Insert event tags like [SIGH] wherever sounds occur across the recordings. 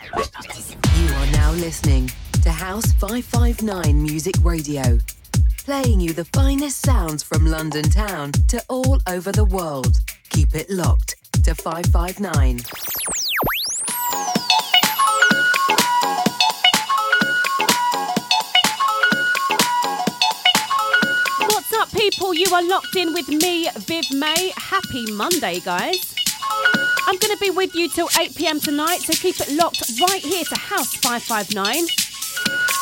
You are now listening to House 559 Music Radio, playing you the finest sounds from London town to all over the world. Keep it locked to 559. What's up, people? You are locked in with me, Viv May. Happy Monday, guys. I'm going to be with you till 8 pm tonight, so keep it locked right here to House 559.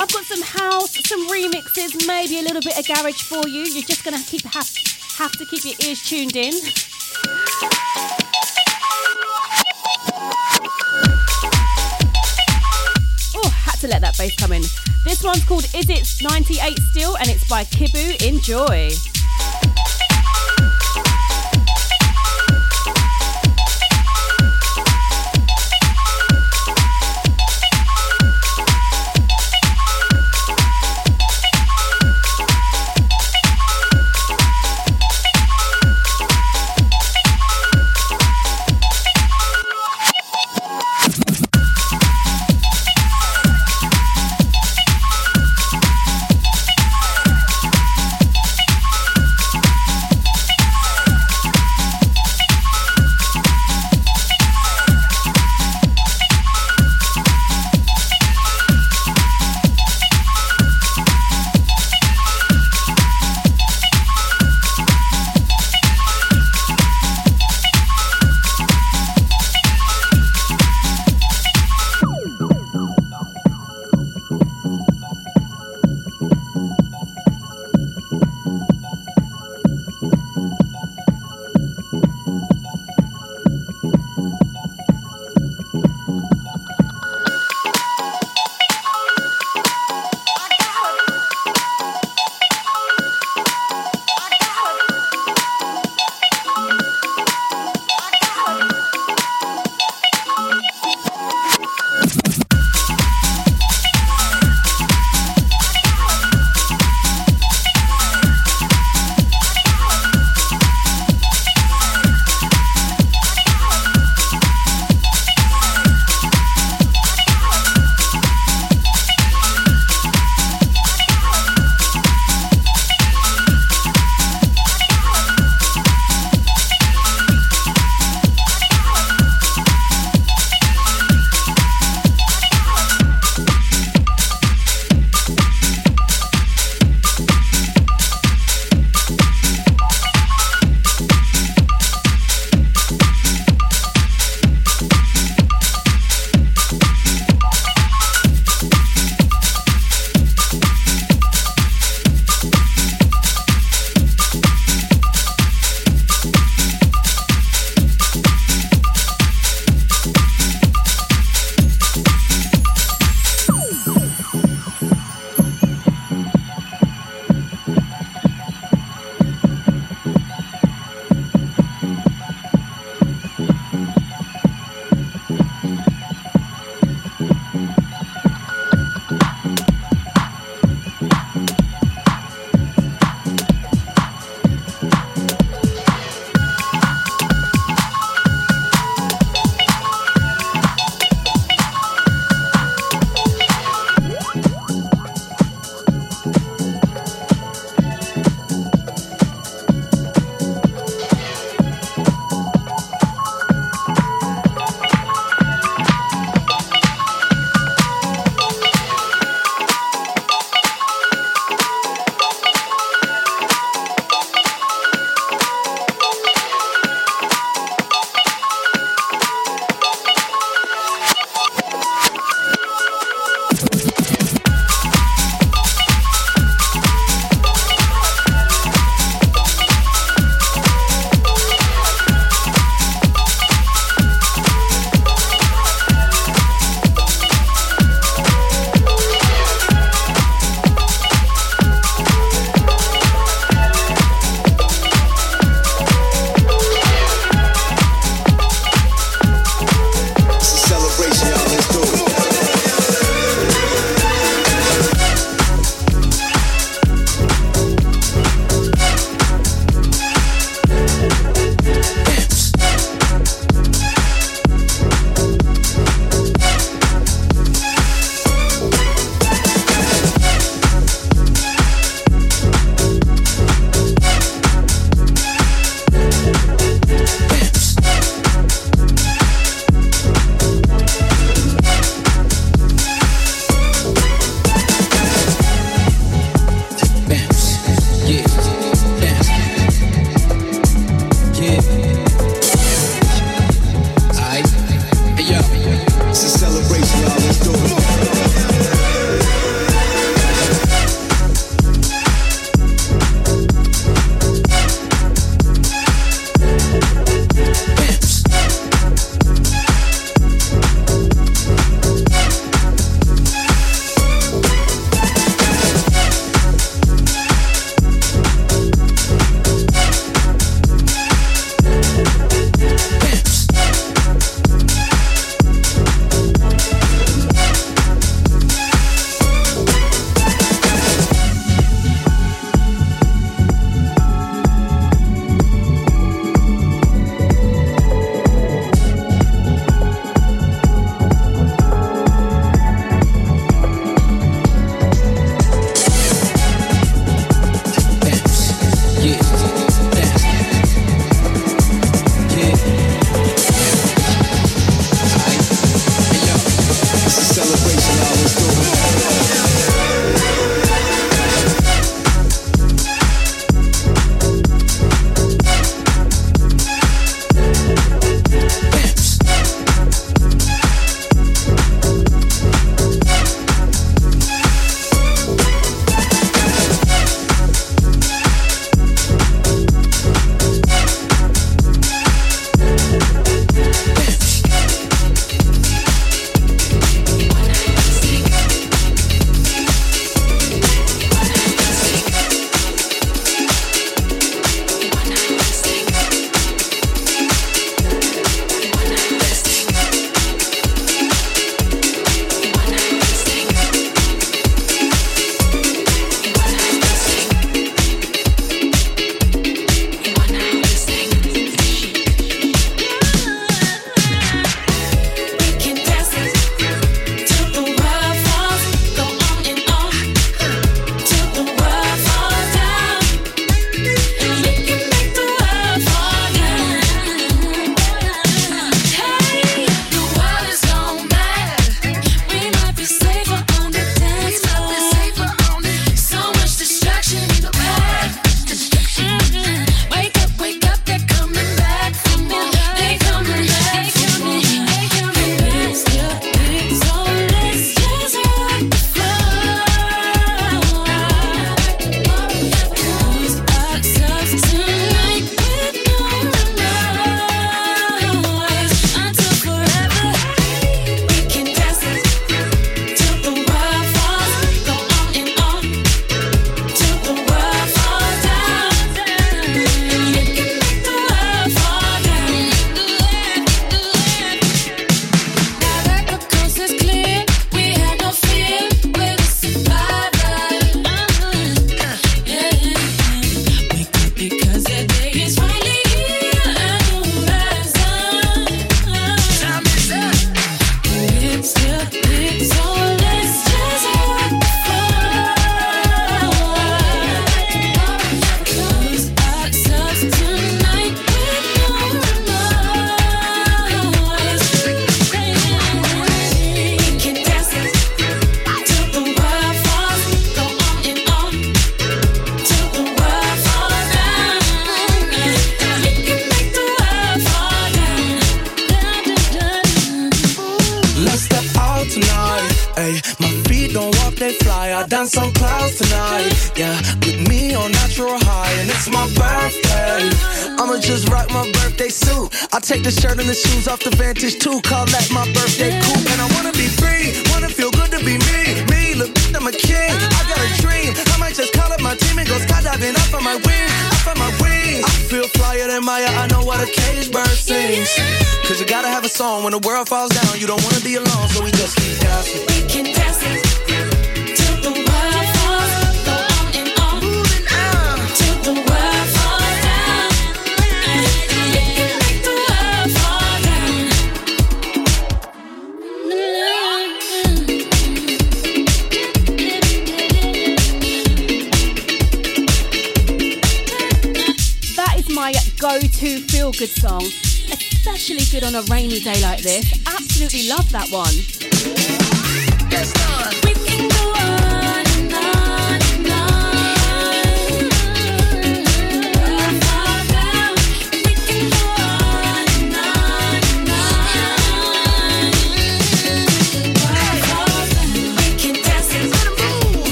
I've got some house, some remixes, maybe a little bit of garage for you. You're just going to keep have, have to keep your ears tuned in. Oh, had to let that bass come in. This one's called Is It 98 Still and it's by Kibu. Enjoy.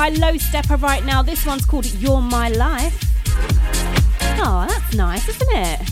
By Low Stepper right now. This one's called You're My Life. Oh, that's nice, isn't it?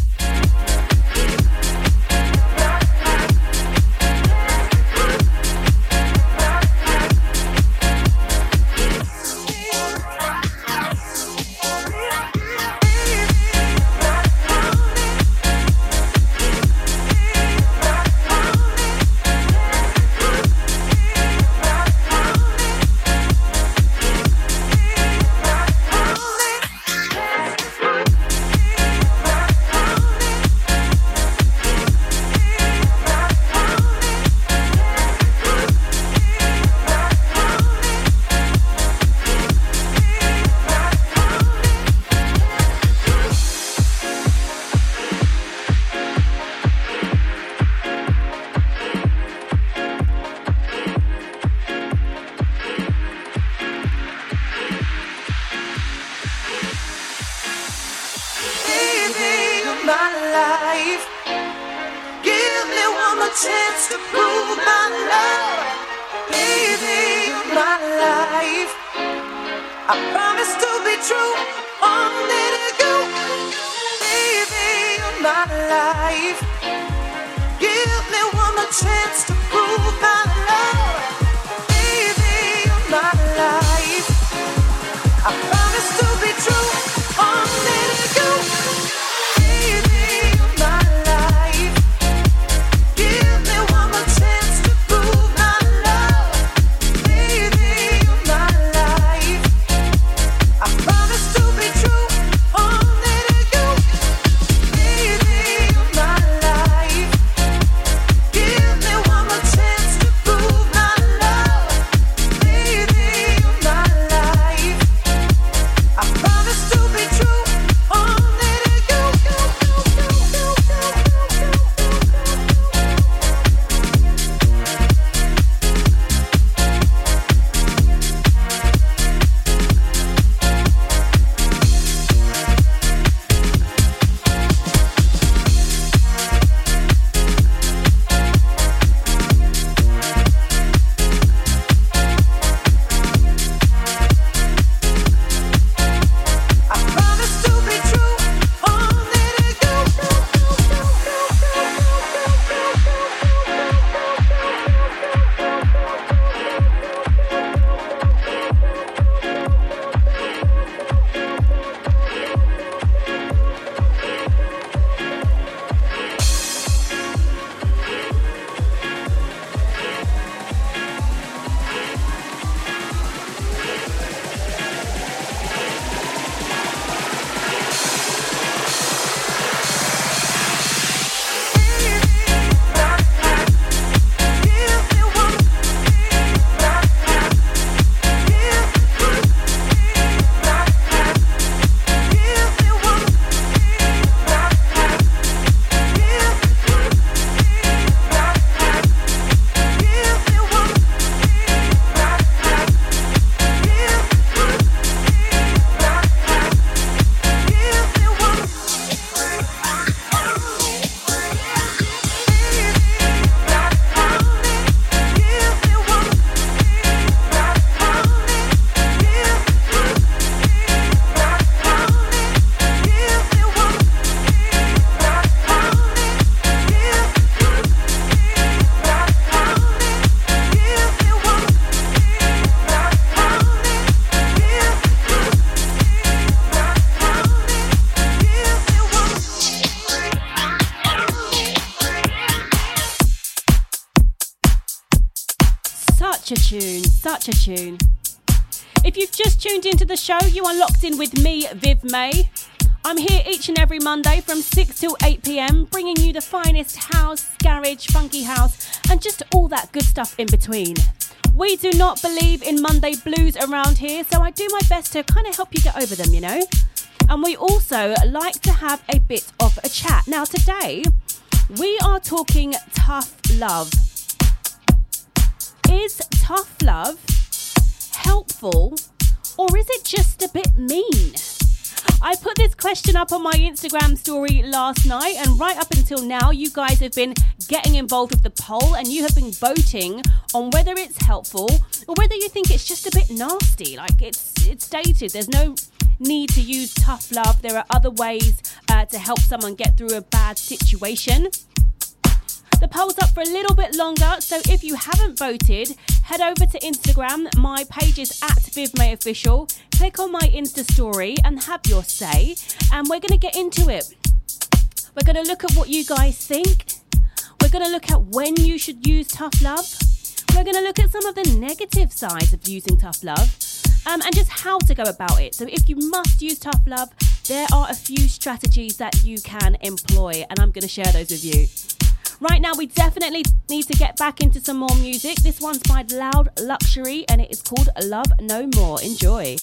Tune. If you've just tuned into the show, you are locked in with me, Viv May. I'm here each and every Monday from 6 till 8 pm, bringing you the finest house, garage, funky house, and just all that good stuff in between. We do not believe in Monday blues around here, so I do my best to kind of help you get over them, you know? And we also like to have a bit of a chat. Now, today, we are talking tough love. Is tough love helpful or is it just a bit mean? I put this question up on my Instagram story last night, and right up until now, you guys have been getting involved with the poll and you have been voting on whether it's helpful or whether you think it's just a bit nasty. Like it's it's stated, there's no need to use tough love. There are other ways uh, to help someone get through a bad situation. The poll's up for a little bit longer, so if you haven't voted, head over to Instagram. My page is at VivMayOfficial. Click on my Insta story and have your say, and we're going to get into it. We're going to look at what you guys think. We're going to look at when you should use tough love. We're going to look at some of the negative sides of using tough love um, and just how to go about it. So, if you must use tough love, there are a few strategies that you can employ, and I'm going to share those with you. Right now, we definitely need to get back into some more music. This one's by Loud Luxury and it is called Love No More. Enjoy.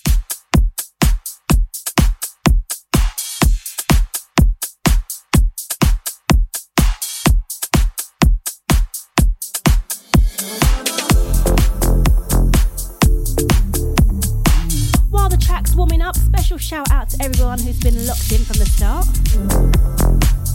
While the track's warming up, special shout out to everyone who's been locked in from the start.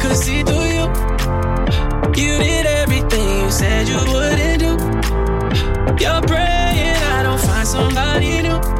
could see through you. You did everything you said you wouldn't do. You're praying I don't find somebody new.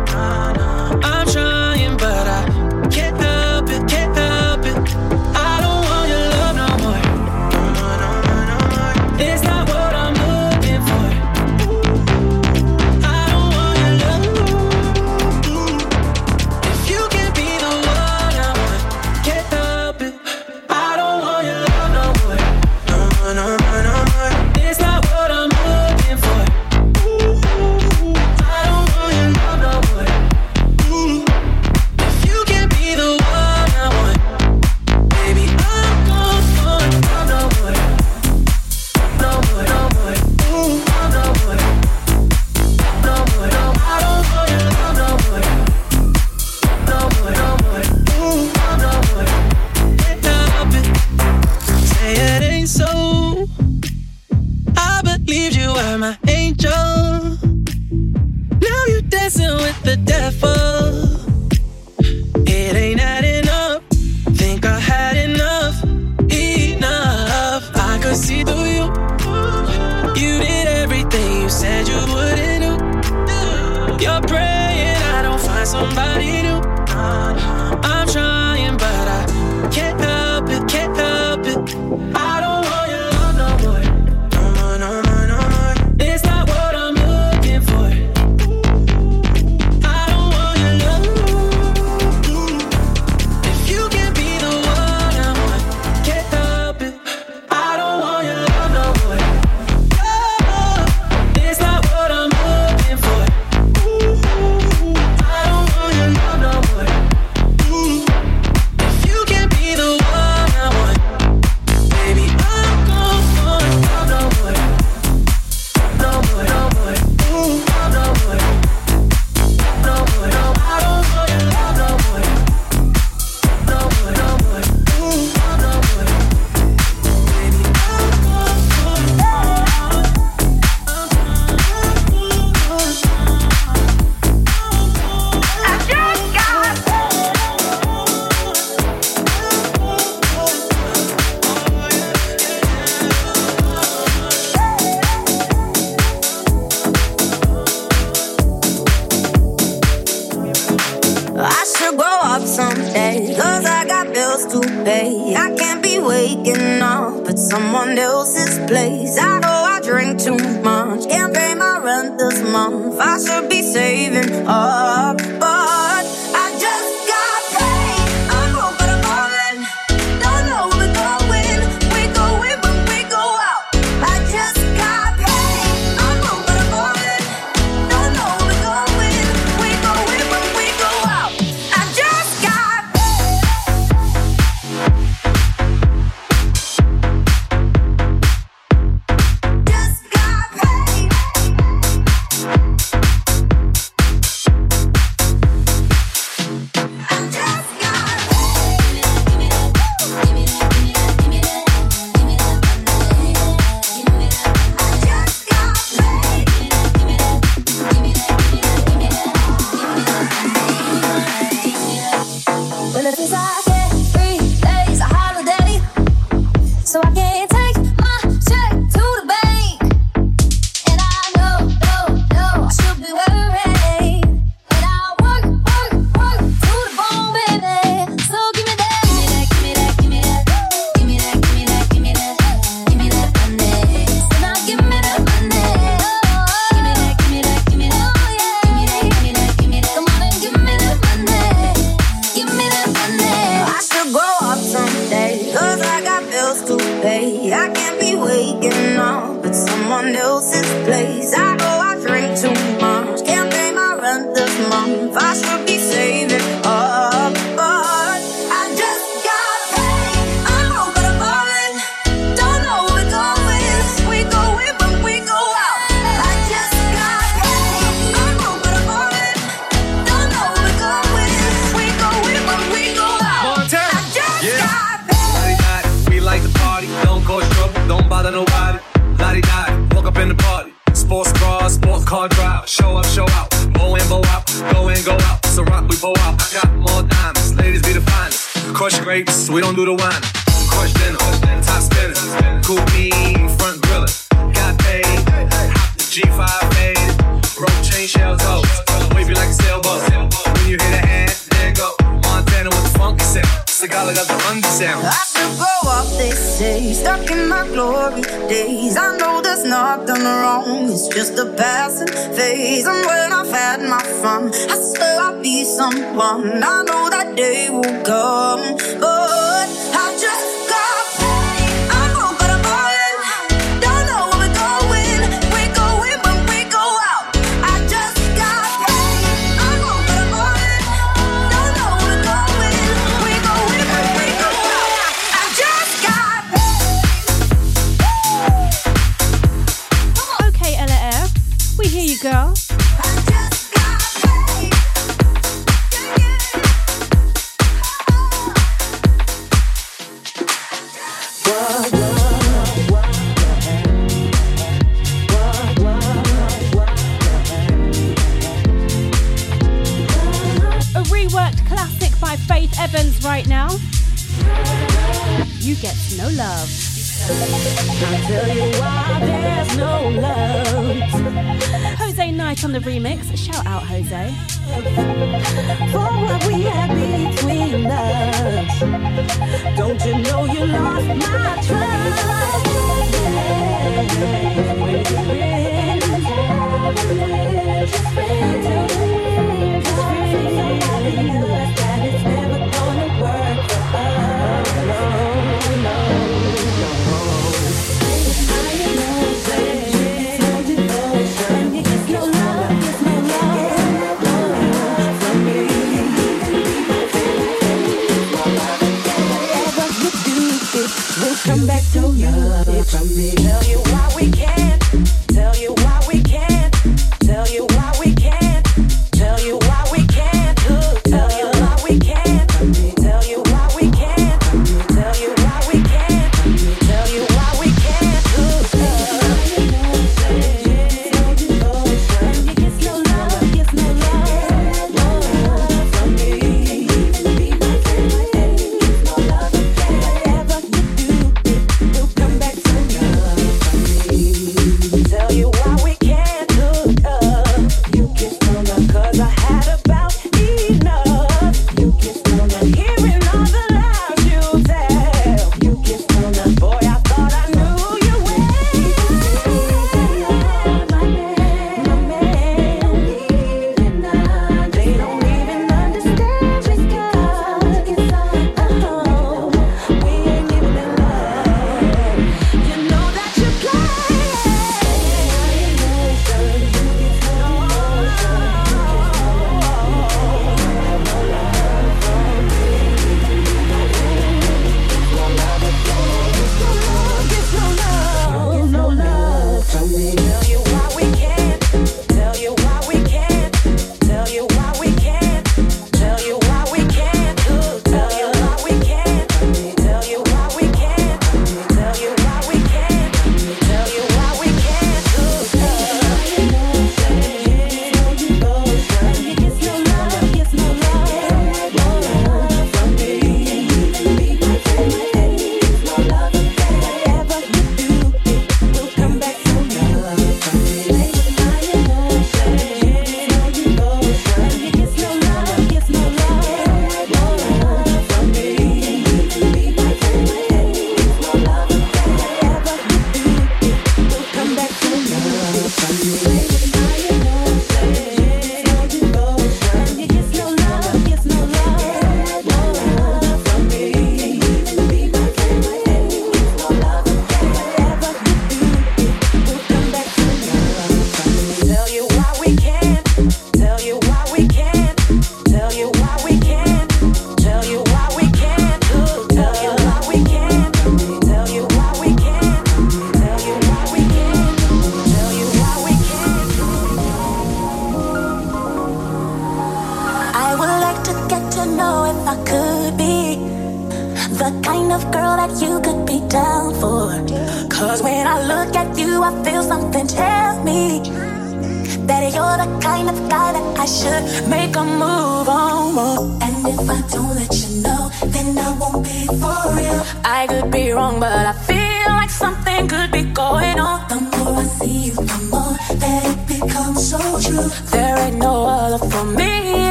expect to love it from me. Tell you why we can't. Tell you why we can't.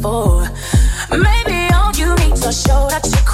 for. Maybe all you need to a that you.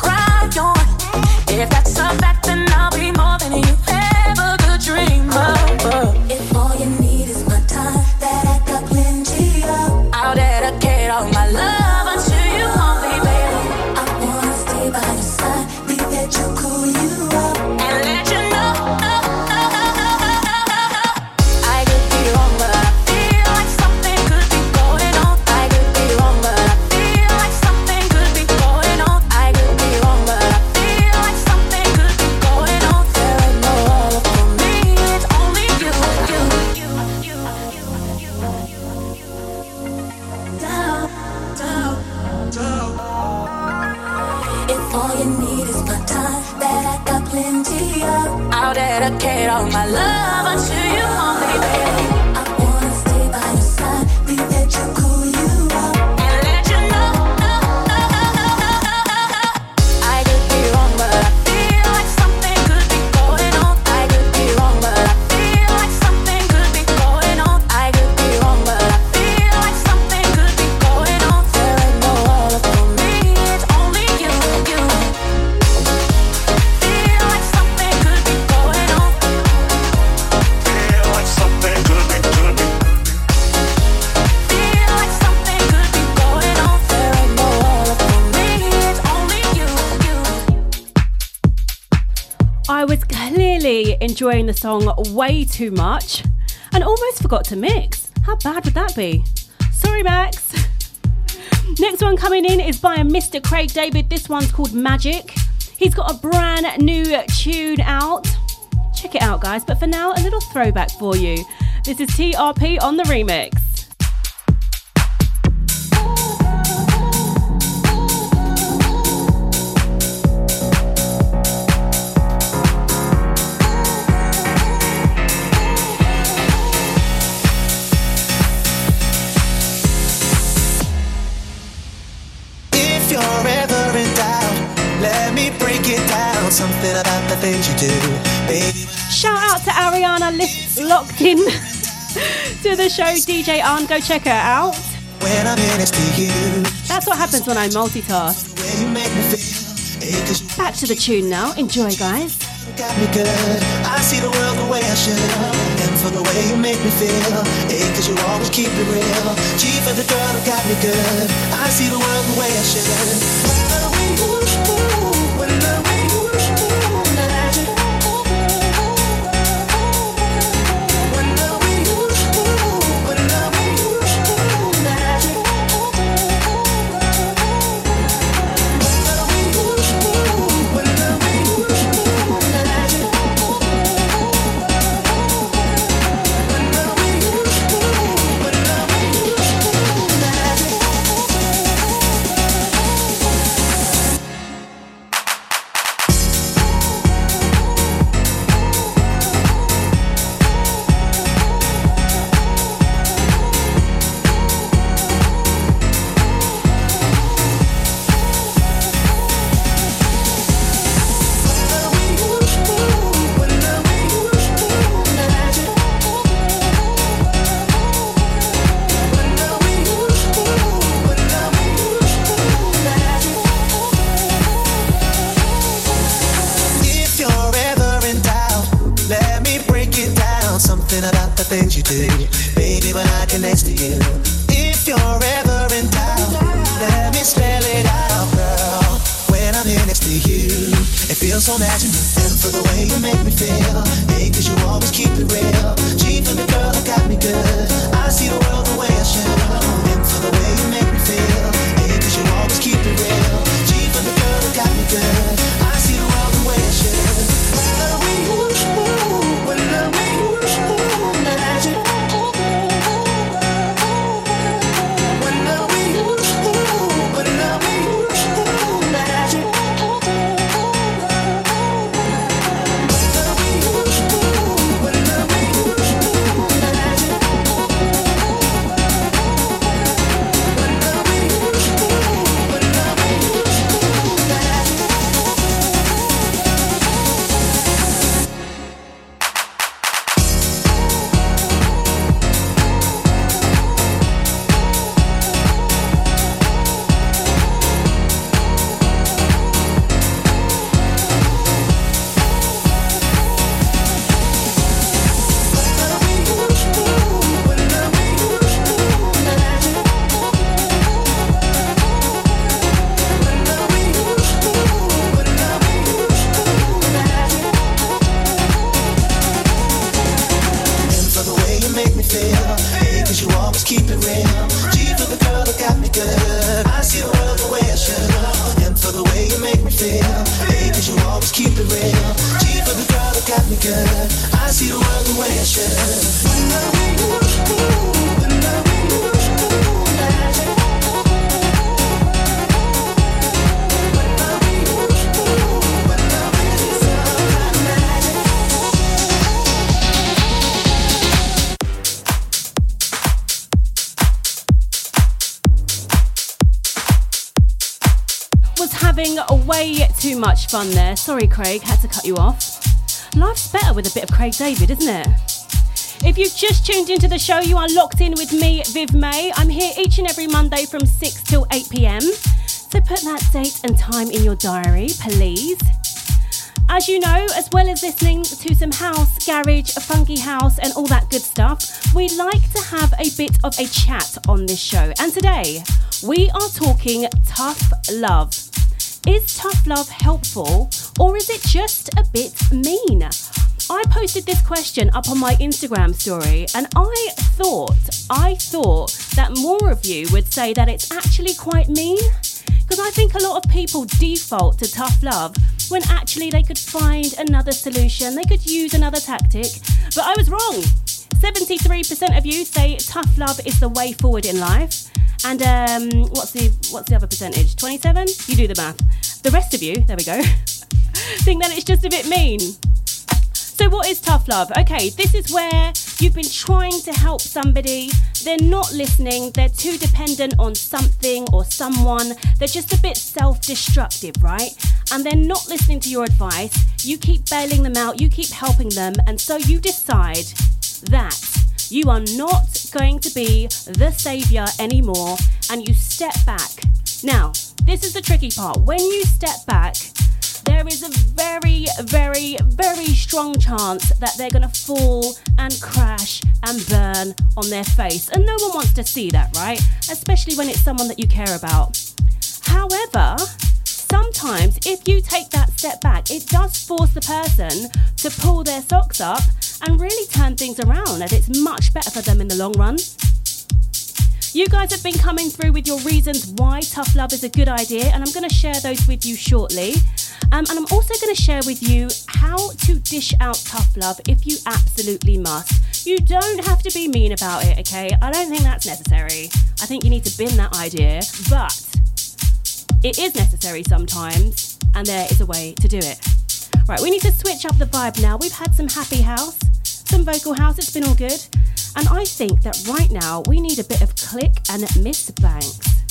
song way too much and almost forgot to mix. How bad would that be? Sorry, Max. [LAUGHS] Next one coming in is by Mr. Craig David. This one's called Magic. He's got a brand new tune out. Check it out, guys. But for now, a little throwback for you. This is TRP on the remix. things you do. Baby. Shout out to Ariana List locked in [LAUGHS] to the show DJ Arm. Go check her out. When I'm next to you. That's what happens when I multitask. Back to the tune now. Enjoy, guys. Got me good. I see the world the way I should. And for the way you make me feel. Hey, cause you always keep it real. Chief of the girl got me good. I see the world the way I should. Fun there. Sorry, Craig, had to cut you off. Life's better with a bit of Craig David, isn't it? If you've just tuned into the show, you are locked in with me, Viv May. I'm here each and every Monday from 6 till 8 pm. So put that date and time in your diary, please. As you know, as well as listening to some house, garage, funky house, and all that good stuff, we like to have a bit of a chat on this show. And today, we are talking tough love. Tough love helpful, or is it just a bit mean? I posted this question up on my Instagram story, and I thought, I thought that more of you would say that it's actually quite mean. Because I think a lot of people default to tough love when actually they could find another solution, they could use another tactic. But I was wrong. 73% of you say tough love is the way forward in life. And um, what's the what's the other percentage? 27? You do the math. The rest of you, there we go, [LAUGHS] think that it's just a bit mean. So, what is tough love? Okay, this is where you've been trying to help somebody, they're not listening, they're too dependent on something or someone, they're just a bit self destructive, right? And they're not listening to your advice. You keep bailing them out, you keep helping them, and so you decide that you are not going to be the savior anymore and you step back. Now, this is the tricky part. When you step back, there is a very, very, very strong chance that they're going to fall and crash and burn on their face. And no one wants to see that, right? Especially when it's someone that you care about. However, sometimes if you take that step back, it does force the person to pull their socks up and really turn things around, and it's much better for them in the long run. You guys have been coming through with your reasons why tough love is a good idea, and I'm going to share those with you shortly. Um, and I'm also going to share with you how to dish out tough love if you absolutely must. You don't have to be mean about it, okay? I don't think that's necessary. I think you need to bin that idea, but it is necessary sometimes, and there is a way to do it. Right, we need to switch up the vibe now. We've had some happy house, some vocal house, it's been all good. And I think that right now we need a bit of Click and Ms Banks.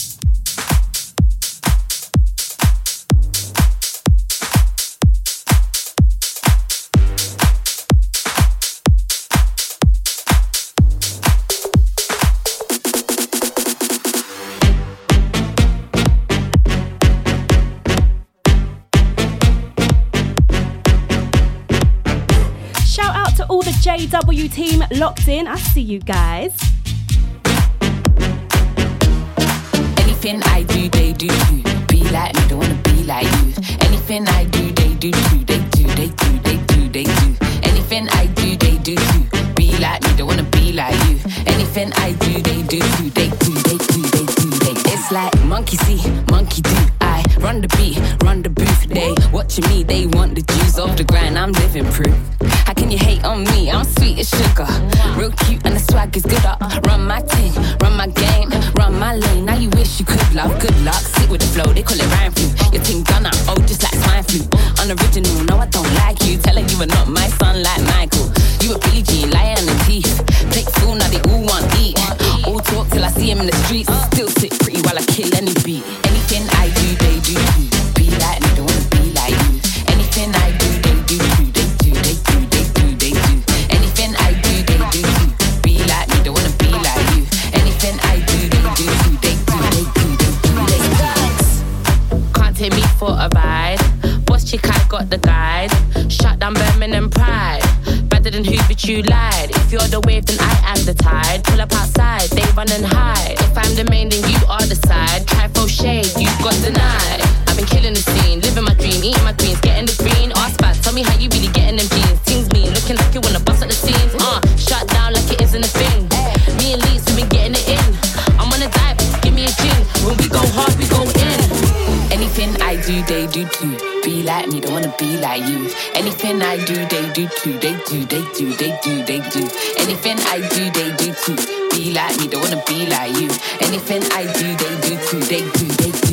JW team locked in. I see you guys. Anything I do, they do too. Be like me, don't wanna be like you. Anything I do, they do too. They do, they do, they do, they do. Anything I do, they do too. Be like me, don't wanna be like you. Anything I do, they do too. They do, they do, they do, they. do. It's like monkey see, monkey do. I run the beat, run the booth. They watching me, they want the juice off the grind. I'm living proof. Can you hate on me? I'm sweet as sugar, real cute and the swag is good. Up, run my team, run my game, run my lane. Now you wish you could love. Good luck, sit with the flow. They call it rhyme flu. Your team gonna oh just like swine flu. Unoriginal, no I don't like you. Telling you are not my son like Michael. You a Billie Jean, lying on the teeth. Fake fool, now they all want eat. All talk till I see him in the streets. Still sit got the guide. Shut down Birmingham Pride. Better than who, but you lied. If you're the wave, then I am the tide. Pull up outside, they run and hide. If I'm the main, then you are the side. Try throw shade, you got denied. I've been killing the scene, living my dream, eating my greens, getting the green. Ask back, tell me how you really getting them jeans. Things mean, looking like you wanna bust at the scenes. Uh, shut down like it isn't a thing. Me and Leeds, we been getting it in. I'm on a dive, give me a gin. When we go hard, we go in. Anything I do, they do too. Be like me, don't wanna be like you. Anything I do, they do too. They do, they do, they do, they do. Anything I do, they do too. Be like me, don't wanna be like you. Anything I do, they do too. They do, they do, they do,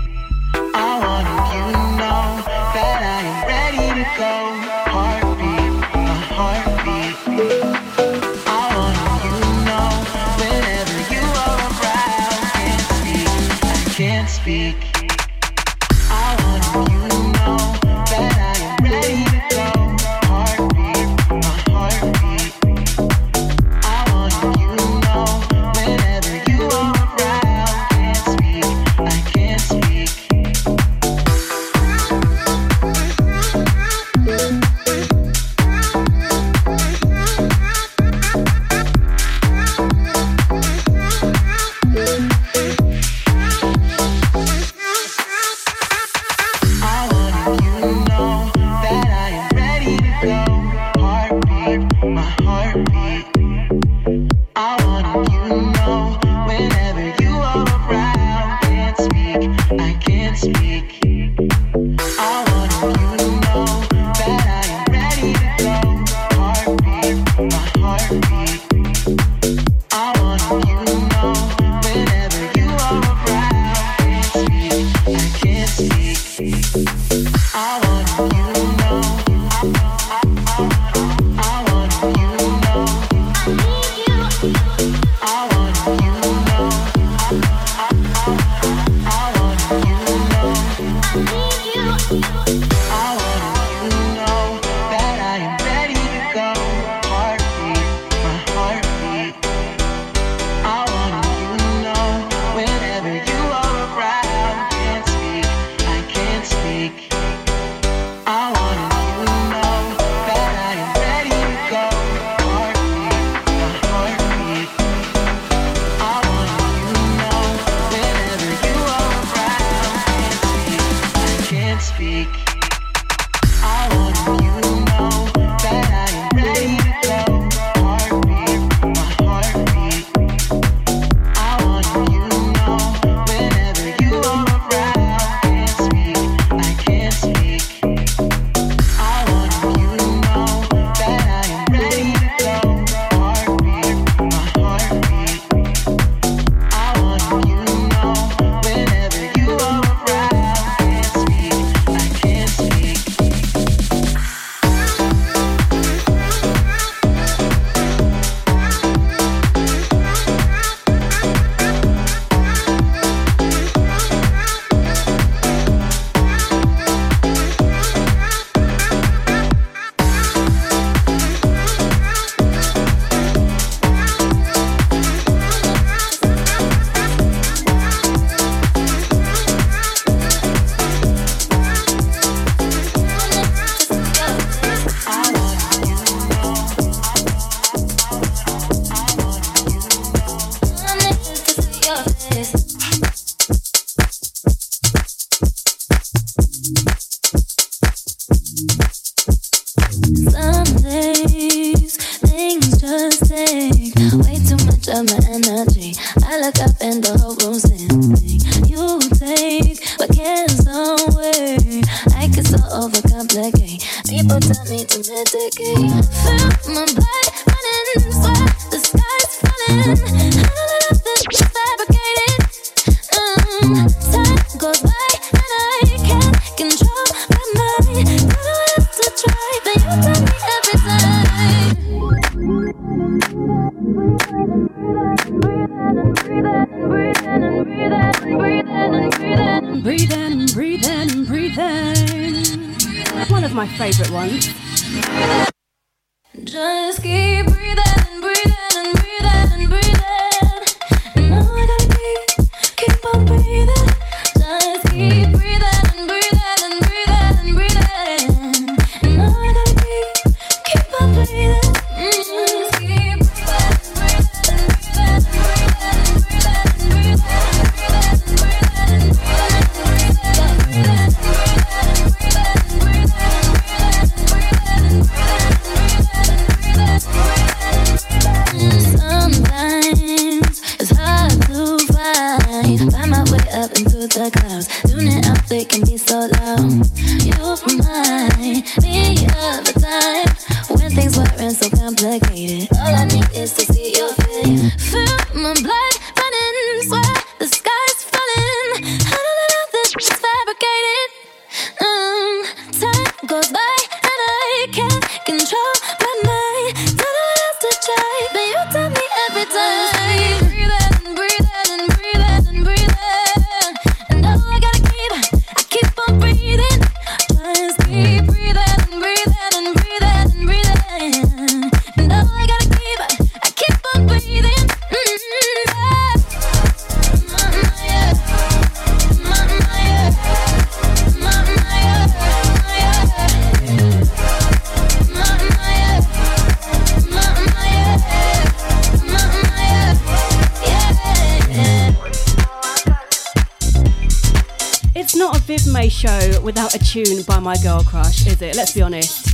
about my girl crush, is it? Let's be honest.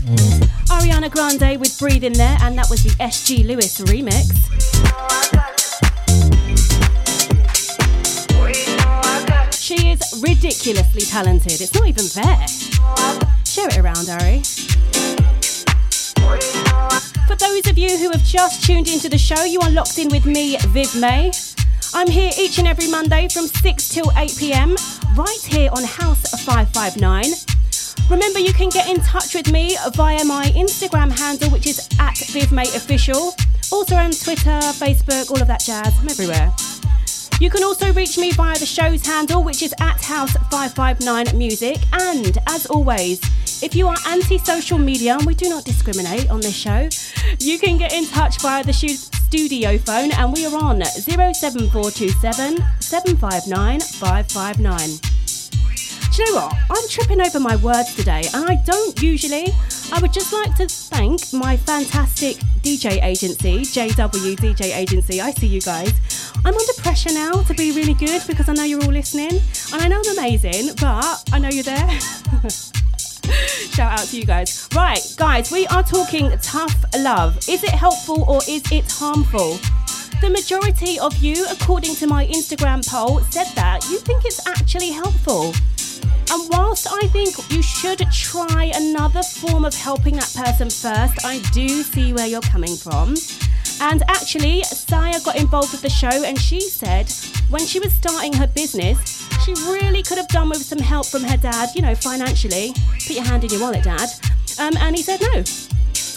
Ariana Grande with Breathe In There, and that was the SG Lewis remix. She is ridiculously talented, it's not even fair. Share it around, Ari. For those of you who have just tuned into the show, you are locked in with me, Viv May. I'm here each and every Monday from 6 till 8 pm, right here on House 559. Remember, you can get in touch with me via my Instagram handle, which is at VivMayOfficial. Also on Twitter, Facebook, all of that jazz. I'm everywhere. You can also reach me via the show's handle, which is at House559Music. And as always, if you are anti social media, and we do not discriminate on this show, you can get in touch via the studio phone, and we are on 07427 759 559. Do you know what? I'm tripping over my words today, and I don't usually. I would just like to thank my fantastic DJ agency, JW DJ Agency. I see you guys. I'm under pressure now to be really good because I know you're all listening, and I know I'm amazing, but I know you're there. [LAUGHS] Shout out to you guys. Right, guys, we are talking tough love. Is it helpful or is it harmful? The majority of you, according to my Instagram poll, said that you think it's actually helpful. And whilst I think you should try another form of helping that person first, I do see where you're coming from. And actually, Saya got involved with the show and she said when she was starting her business, she really could have done with some help from her dad, you know, financially. Put your hand in your wallet, dad. Um, and he said no.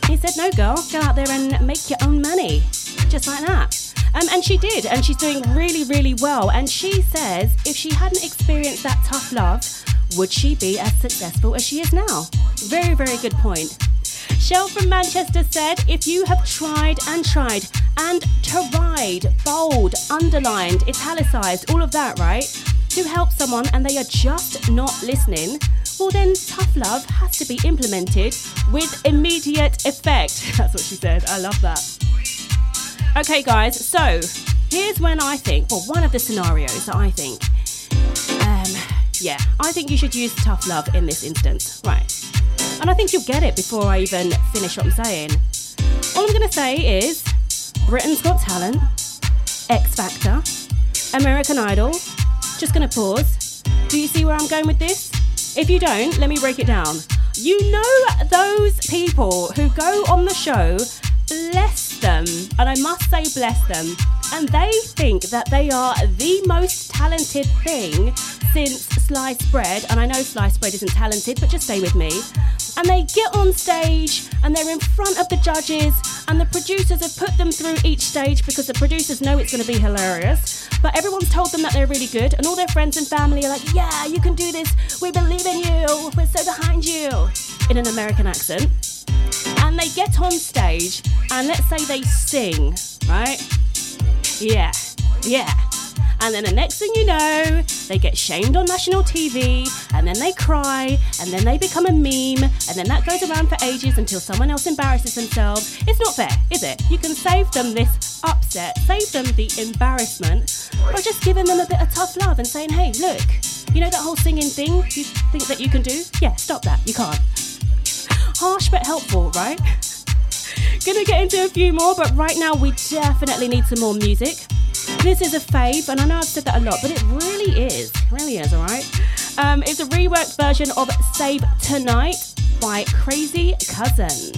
He said, no, girl, go out there and make your own money. Just like that. Um, and she did, and she's doing really, really well. And she says if she hadn't experienced that tough love, would she be as successful as she is now? Very, very good point. Shell from Manchester said, if you have tried and tried and tried, bold, underlined, italicized, all of that, right, to help someone and they are just not listening, well, then tough love has to be implemented with immediate effect. [LAUGHS] That's what she said. I love that. Okay, guys, so here's when I think, well, one of the scenarios that I think, yeah, I think you should use tough love in this instance. Right. And I think you'll get it before I even finish what I'm saying. All I'm going to say is Britain's Got Talent, X Factor, American Idol. Just going to pause. Do you see where I'm going with this? If you don't, let me break it down. You know those people who go on the show, bless them, and I must say bless them, and they think that they are the most talented thing since sliced bread, and I know sliced bread isn't talented, but just stay with me. And they get on stage and they're in front of the judges, and the producers have put them through each stage because the producers know it's going to be hilarious. But everyone's told them that they're really good, and all their friends and family are like, Yeah, you can do this. We believe in you. We're so behind you. In an American accent. And they get on stage, and let's say they sing, right? Yeah, yeah. And then the next thing you know, they get shamed on national TV, and then they cry, and then they become a meme, and then that goes around for ages until someone else embarrasses themselves. It's not fair, is it? You can save them this upset, save them the embarrassment by just giving them a bit of tough love and saying, hey, look, you know that whole singing thing you think that you can do? Yeah, stop that. You can't. Harsh but helpful, right? [LAUGHS] Gonna get into a few more, but right now we definitely need some more music. This is a fave, and I know I've said that a lot, but it really is. It really is, alright? Um, it's a reworked version of Save Tonight by Crazy Cousinz.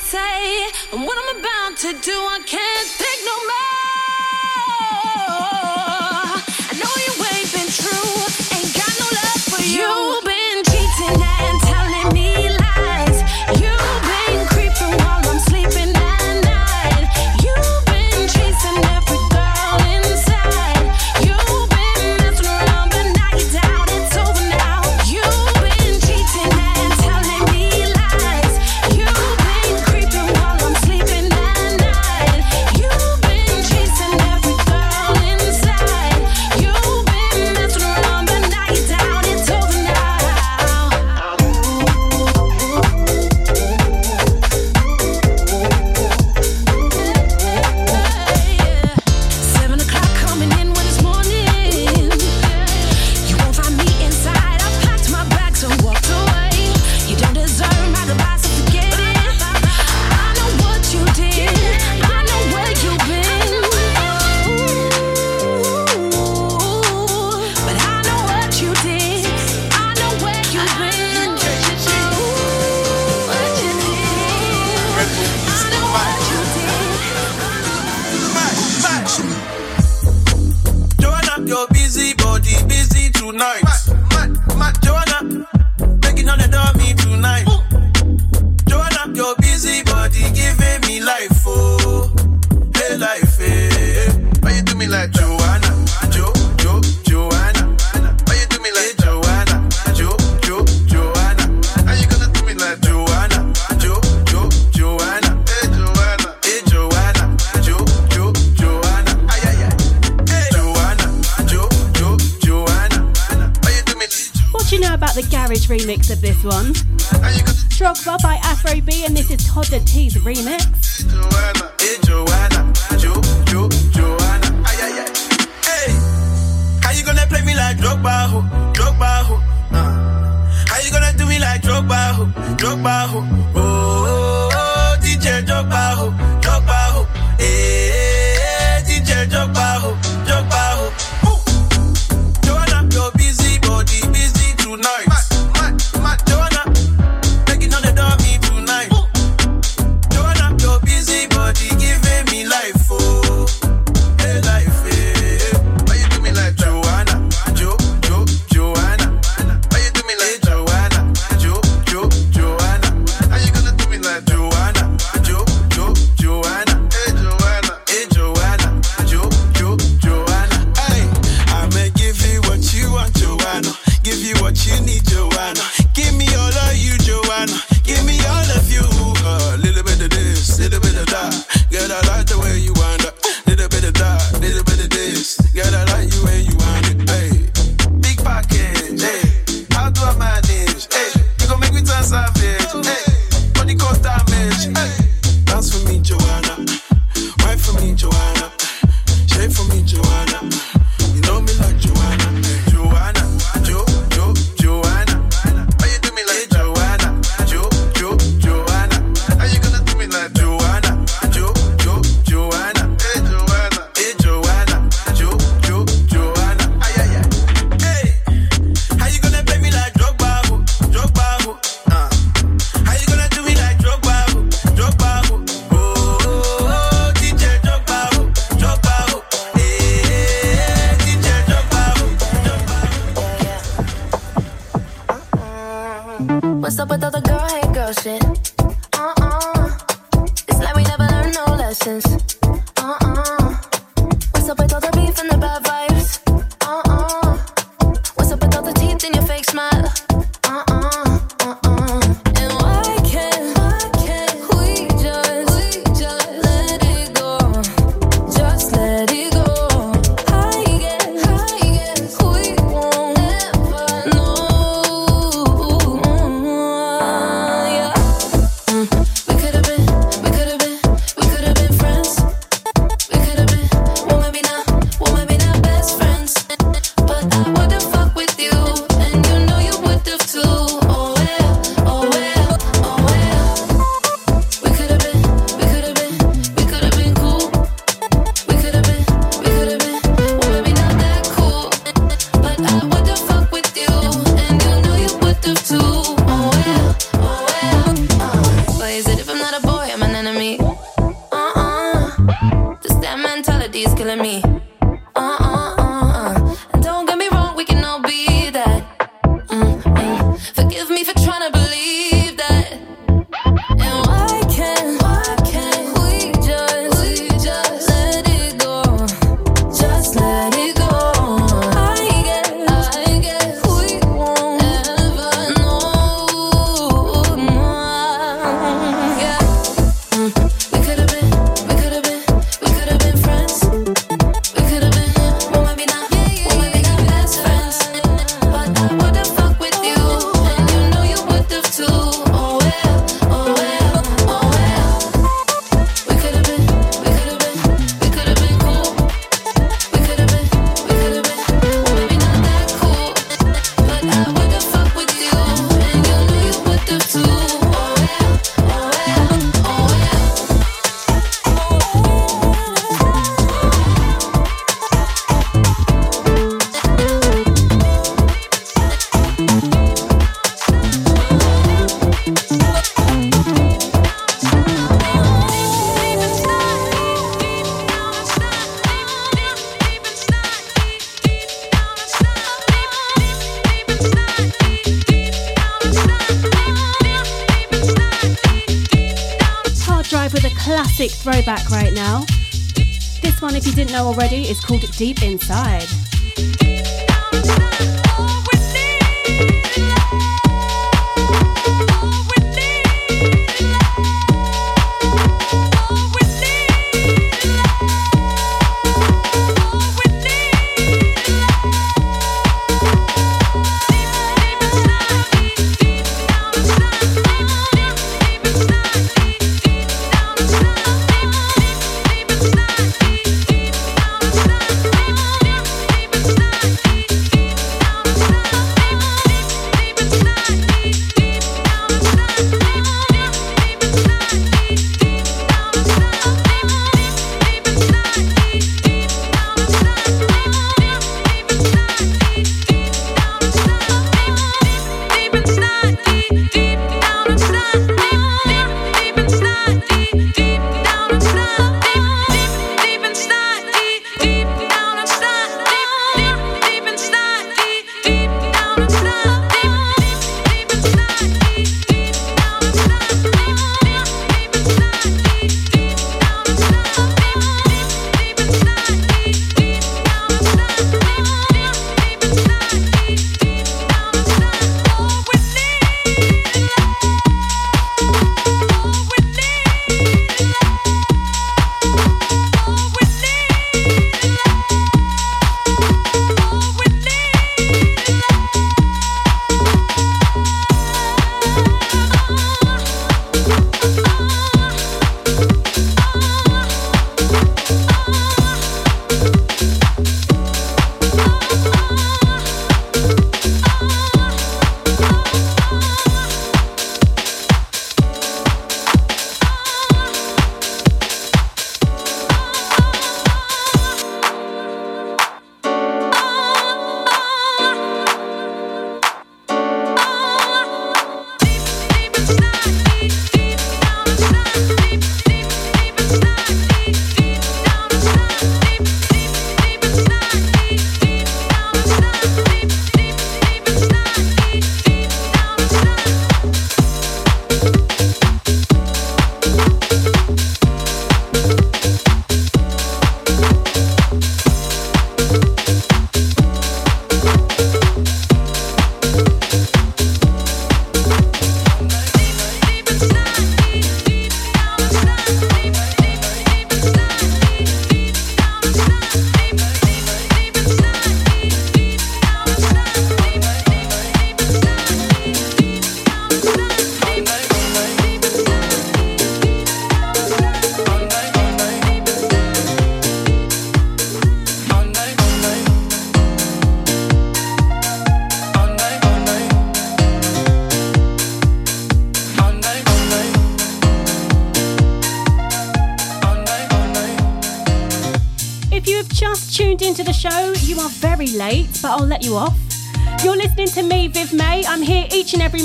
say, and what I'm about to do, I can't take no more.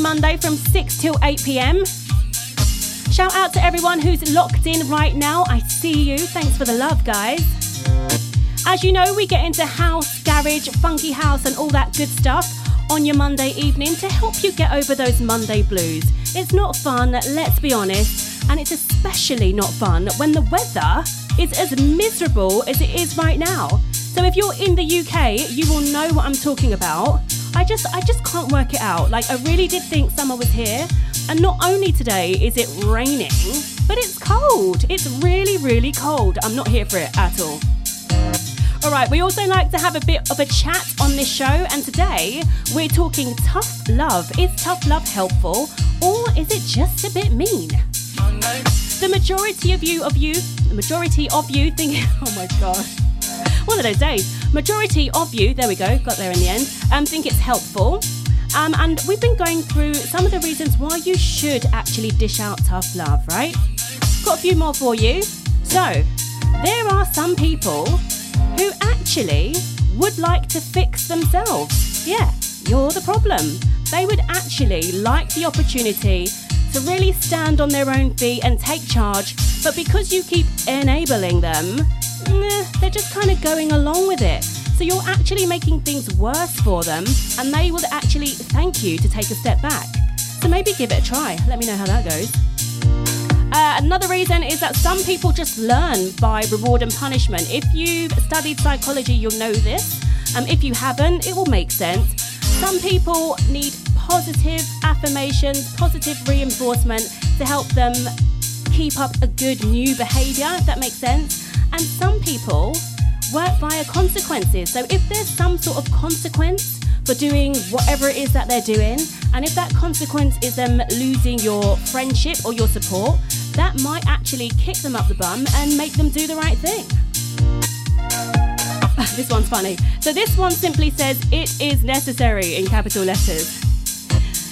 Monday from 6 till 8 pm. Shout out to everyone who's locked in right now. I see you. Thanks for the love, guys. As you know, we get into house, garage, funky house, and all that good stuff on your Monday evening to help you get over those Monday blues. It's not fun, let's be honest, and it's especially not fun when the weather is as miserable as it is right now. So if you're in the UK, you will know what I'm talking about. Just I just can't work it out. Like I really did think summer was here, and not only today is it raining, but it's cold. It's really really cold. I'm not here for it at all. All right, we also like to have a bit of a chat on this show, and today we're talking tough love. Is tough love helpful, or is it just a bit mean? The majority of you, of you, the majority of you think, [LAUGHS] oh my god, one of those days. Majority of you, there we go, got there in the end, um, think it's helpful. Um, and we've been going through some of the reasons why you should actually dish out tough love, right? Got a few more for you. So, there are some people who actually would like to fix themselves. Yeah, you're the problem. They would actually like the opportunity to really stand on their own feet and take charge, but because you keep enabling them, nah, they're just kind of going along with it. So you're actually making things worse for them, and they will actually thank you to take a step back. So maybe give it a try. Let me know how that goes. Uh, another reason is that some people just learn by reward and punishment. If you've studied psychology, you'll know this. Um, if you haven't, it will make sense. Some people need positive affirmations, positive reinforcement to help them keep up a good new behavior, if that makes sense. And some people work via consequences. So if there's some sort of consequence for doing whatever it is that they're doing, and if that consequence is them losing your friendship or your support, that might actually kick them up the bum and make them do the right thing. [LAUGHS] this one's funny. So this one simply says, It is necessary in capital letters.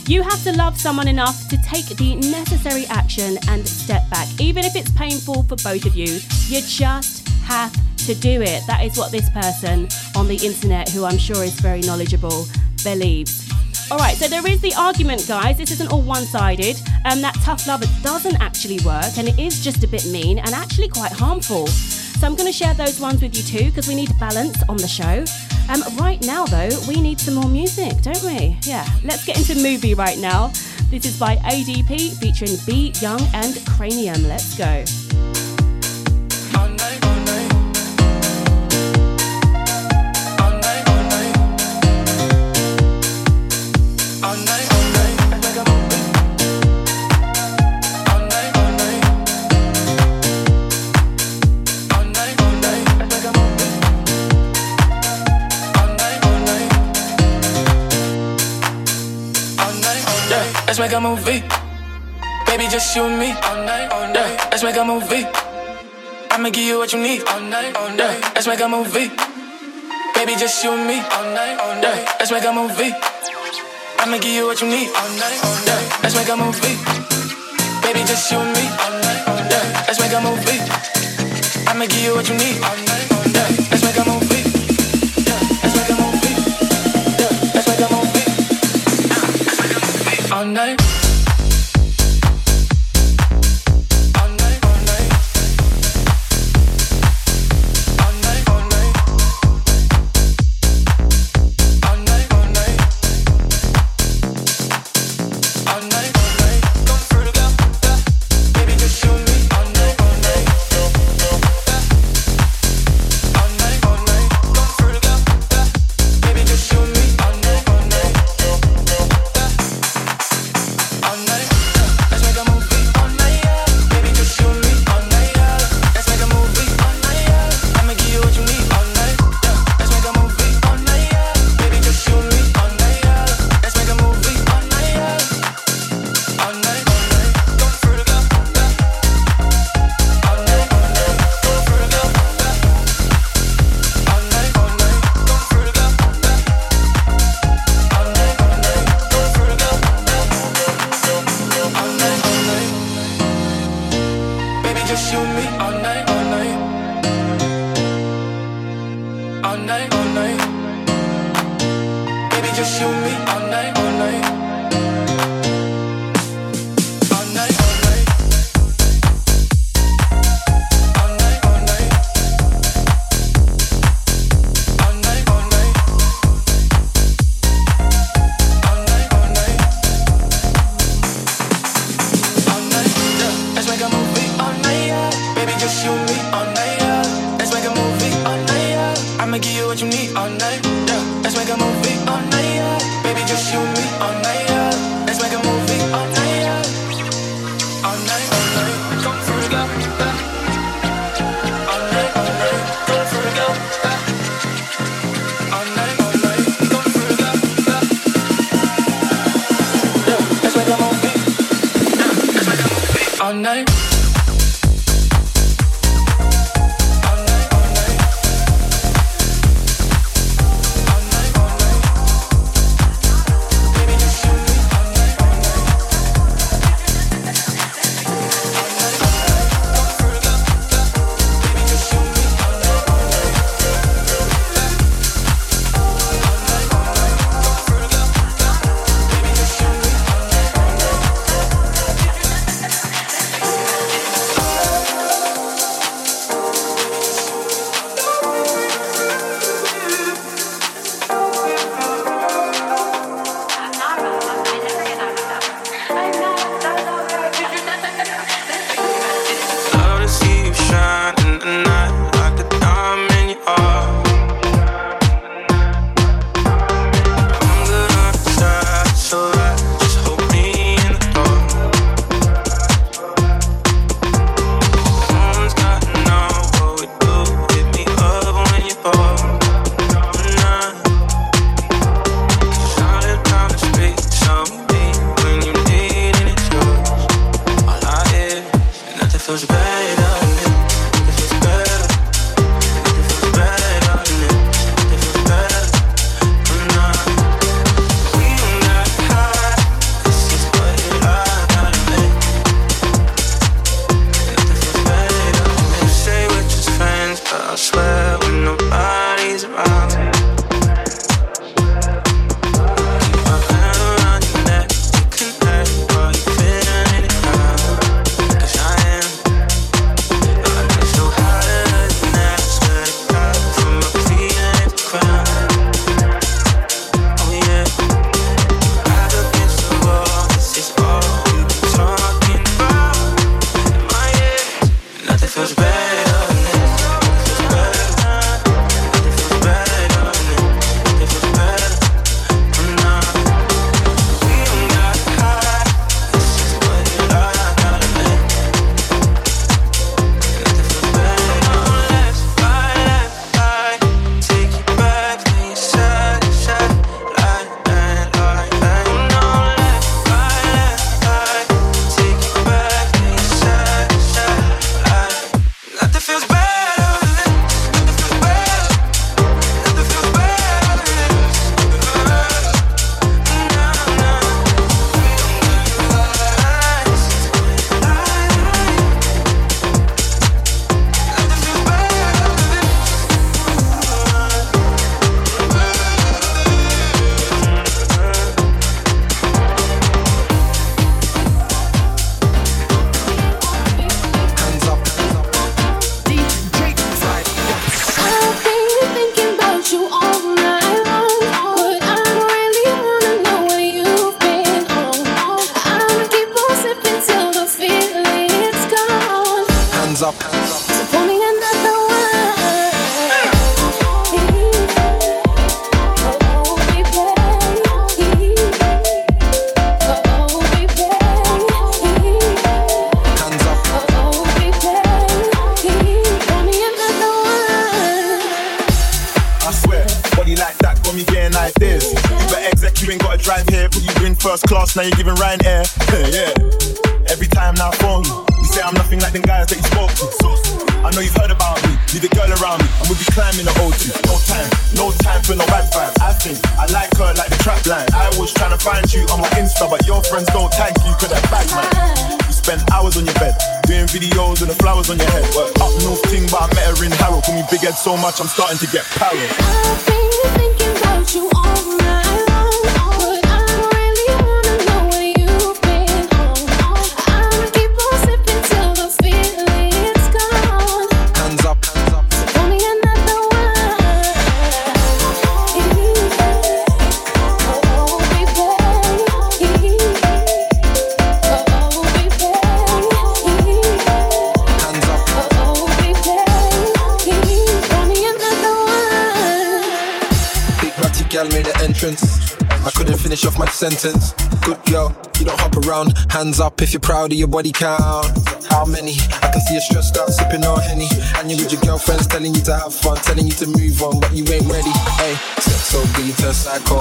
You have to love someone enough to take the necessary action and step back, even if it's painful for both of you. You just have to do it. That is what this person on the internet, who I'm sure is very knowledgeable, believes. All right, so there is the argument, guys. This isn't all one sided. Um, that tough love doesn't actually work and it is just a bit mean and actually quite harmful. So I'm going to share those ones with you too because we need balance on the show. Um, right now, though, we need some more music, don't we? Yeah, let's get into movie right now. This is by ADP featuring B Young and Kranium. Let's go. Make a movie. Baby, just you and me. All night, all night. Yeah, let's make a movie. I'ma give you what you need. All night, all night. Yeah, let's make a movie. Baby, just you and me. All night, all night. Yeah, let's make a movie. I'ma give you what you need. All night, all night. Yeah, let's make a movie. Baby, just you and me. All night, all night. Yeah, let's make a movie. I'ma give you what you need. All night, all night. Yeah, let's make a movie. All night. Baby, just you and me all night, all night. All night, all night. Baby, just you and me all night, all night. so much, I'm starting to get your body count? How many? I can see you stressed out, sipping on Henny. And you with your girlfriends telling you to have fun, telling you to move on, but you ain't ready. Hey, sex or beta psycho.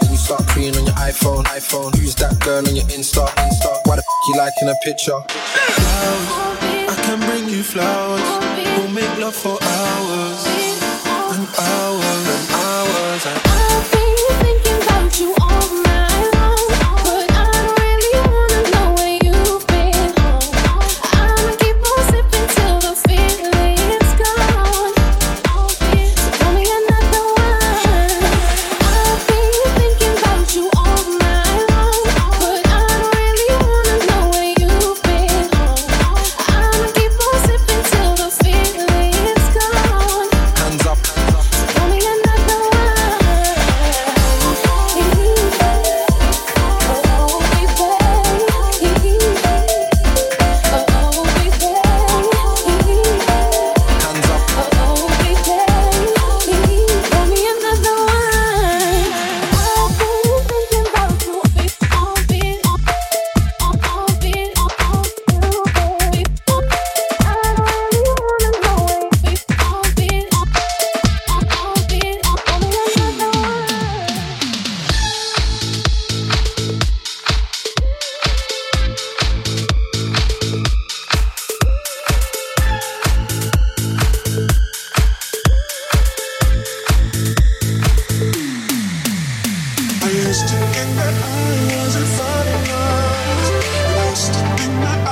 Then you start preying on your iPhone, iPhone. Who's that girl on your Insta, Insta? Why the f you liking a picture? to think that I wasn't fighting enough used to think that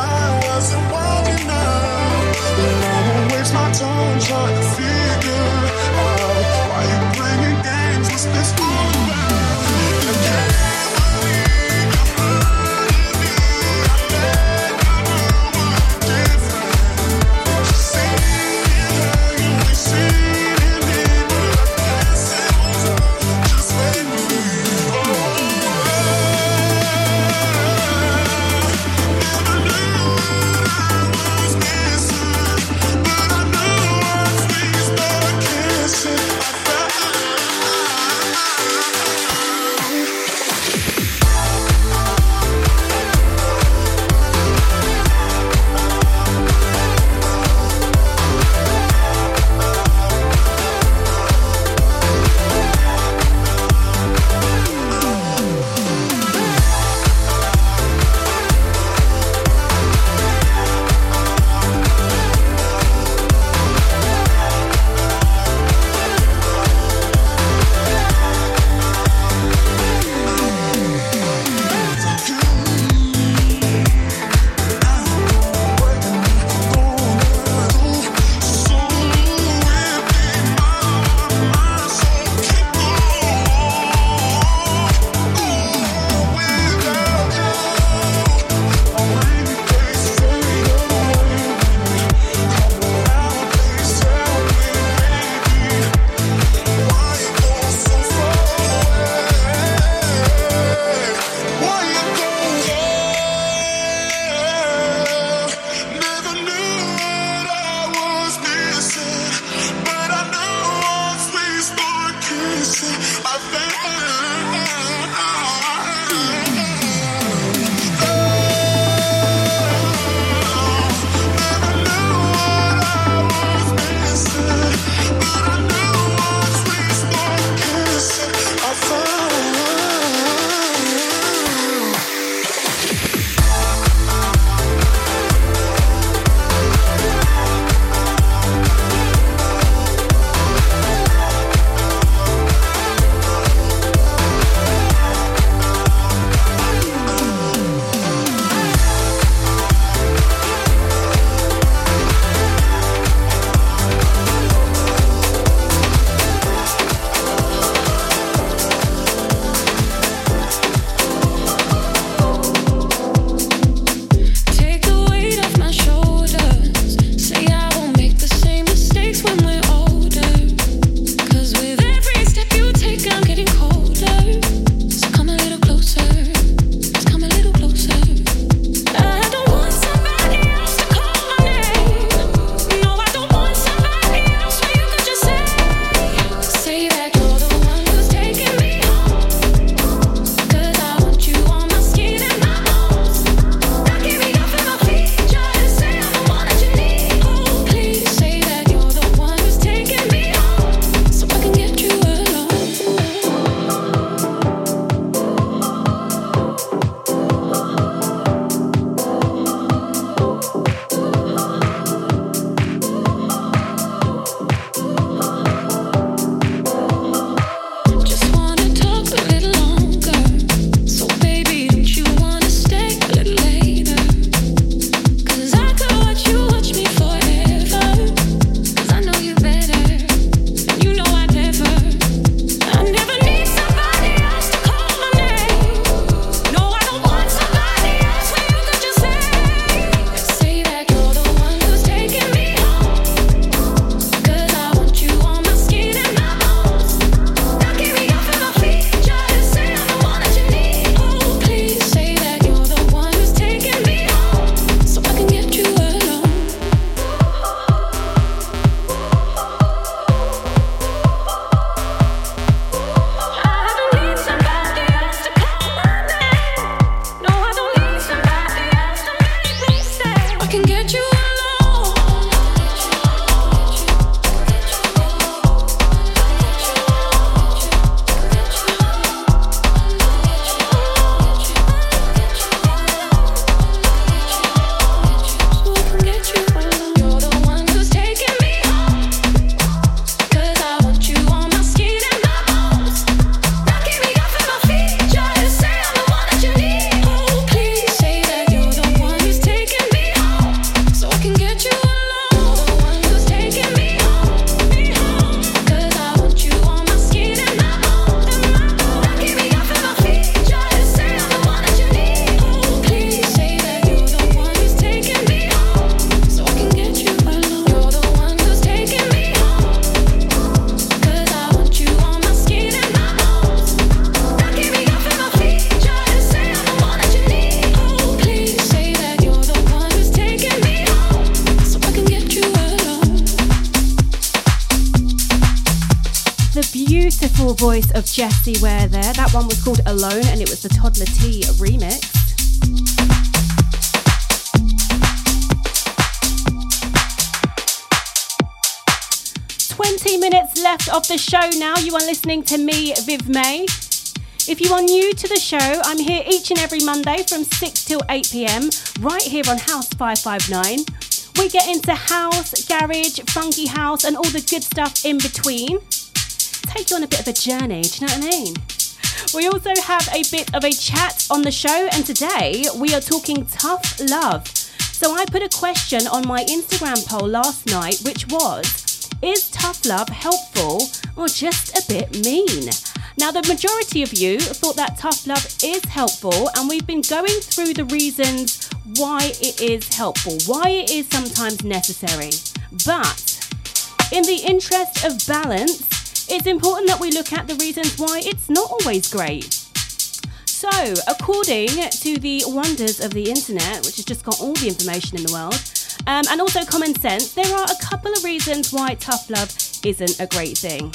listening to me, Viv May. If you are new to the show, I'm here each and every Monday from 6 till 8 pm, right here on House 559. We get into house, garage, funky house, and all the good stuff in between. Take you on a bit of a journey, do you know what I mean? We also have a bit of a chat on the show, and today we are talking tough love. So I put a question on my Instagram poll last night, which was Is tough love helpful or just bit mean? Now, the majority of you thought that tough love is helpful, and we've been going through the reasons why it is helpful, why it is sometimes necessary. But in the interest of balance, it's important that we look at the reasons why it's not always great. So, according to the wonders of the internet, which has just got all the information in the world, um, and also common sense, there are a couple of reasons why tough love isn't a great thing.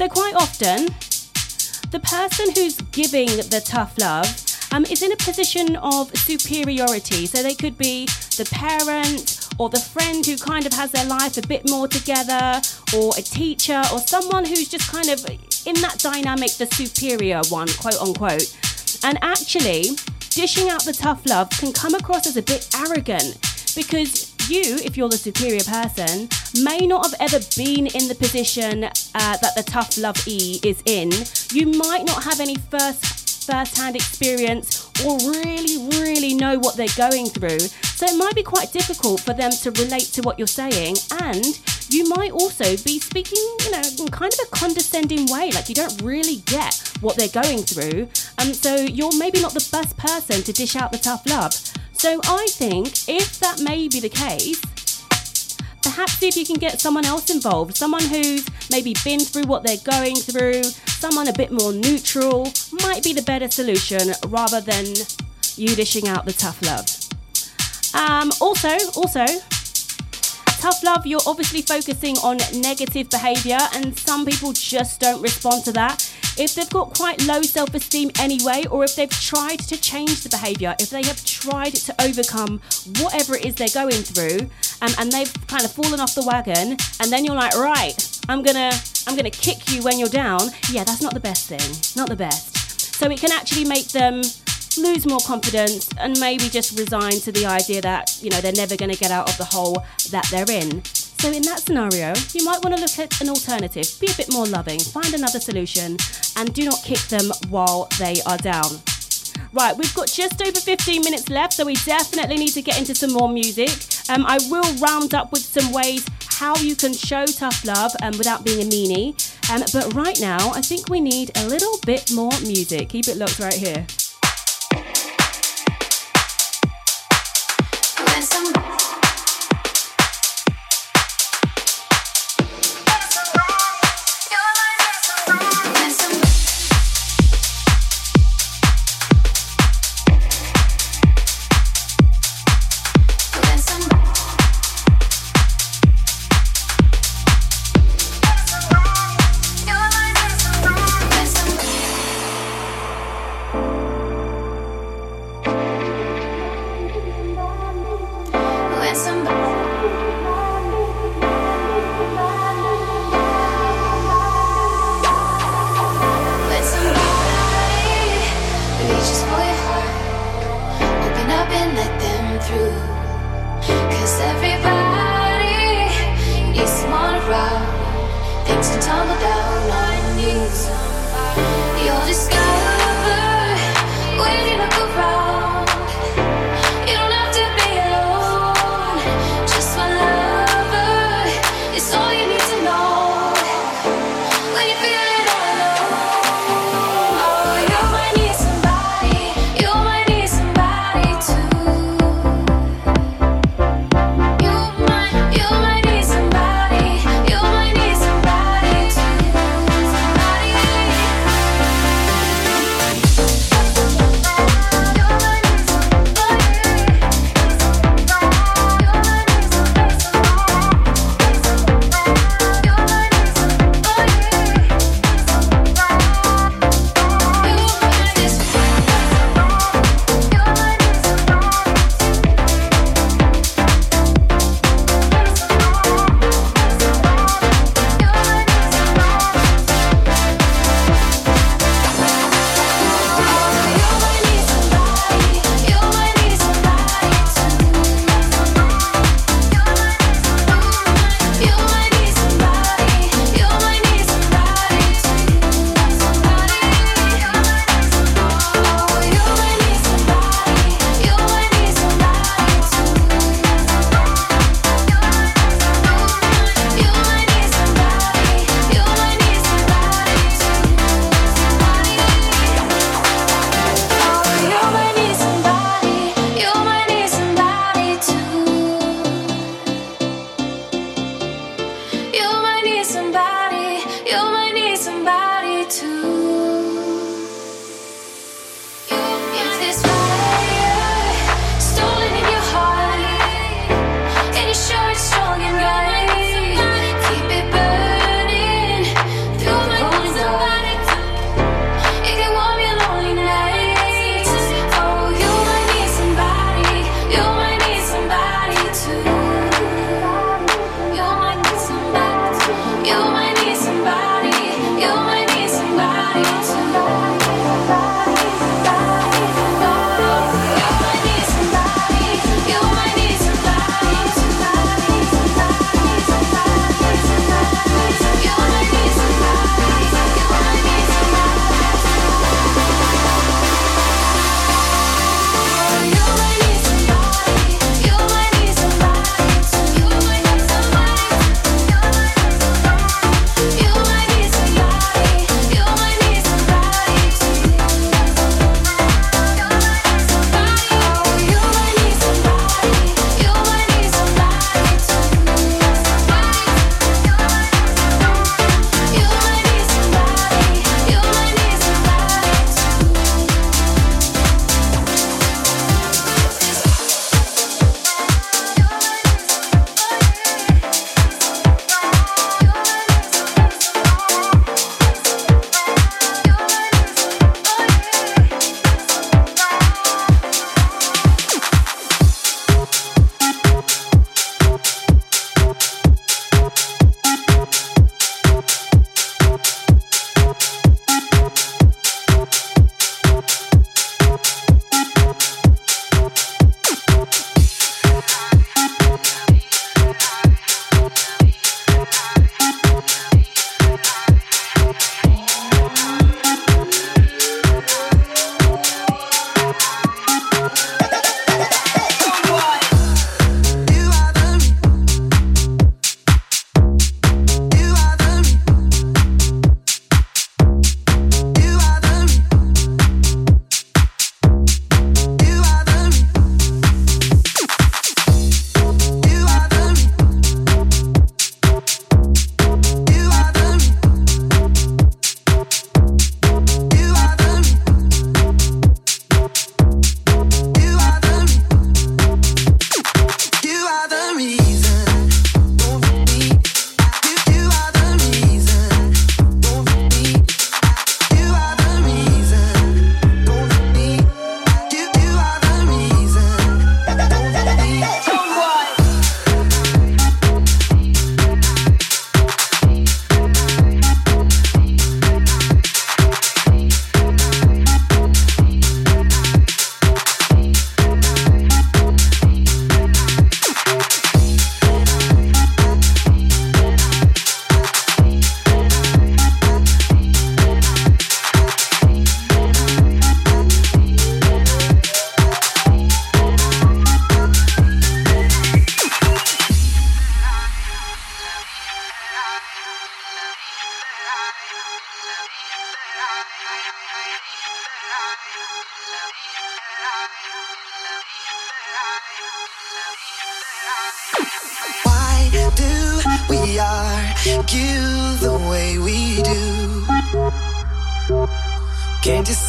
So, quite often, the person who's giving the tough love um, is in a position of superiority. So they could be the parent or the friend who kind of has their life a bit more together, or a teacher, or someone who's just kind of in that dynamic, the superior one, quote unquote. And actually, dishing out the tough love can come across as a bit arrogant because you, if you're the superior person, may not have ever been in the position uh, that the tough love E is in. You might not have any first first-hand experience or really, really know what they're going through. So it might be quite difficult for them to relate to what you're saying, and you might also be speaking, you know, in kind of a condescending way, like you don't really get what they're going through. Um, so you're maybe not the best person to dish out the tough love. So I think if that may be the case, perhaps see if you can get someone else involved, someone who's maybe been through what they're going through, someone a bit more neutral, might be the better solution rather than you dishing out the tough love. Um, also, also, tough love, you're obviously focusing on negative behavior, and some people just don't respond to that. If they've got quite low self esteem anyway, or if they've tried to change the behavior, if they have tried to overcome whatever it is they're going through, um, and they've kind of fallen off the wagon, and then you're like, right, I'm gonna, I'm gonna kick you when you're down. Yeah, that's not the best thing, not the best. So it can actually make them lose more confidence and maybe just resign to the idea that you know they're never going to get out of the hole that they're in. So in that scenario, you might want to look at an alternative, be a bit more loving, find another solution, and do not kick them while they are down. Right, we've got just over 15 minutes left, so we definitely need to get into some more music. Um, I will round up with some ways how you can show tough love um, without being a meanie. Um, but right now, I think we need a little bit more music. Keep it locked right here.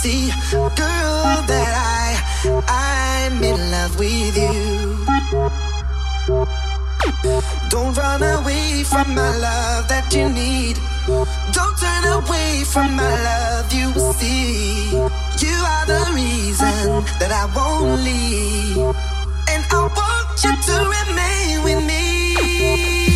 see, girl, that I, I'm in love with you. Don't run away from my love that you need. Don't turn away from my love, you see. You are the reason that I won't leave. And I want you to remain with me.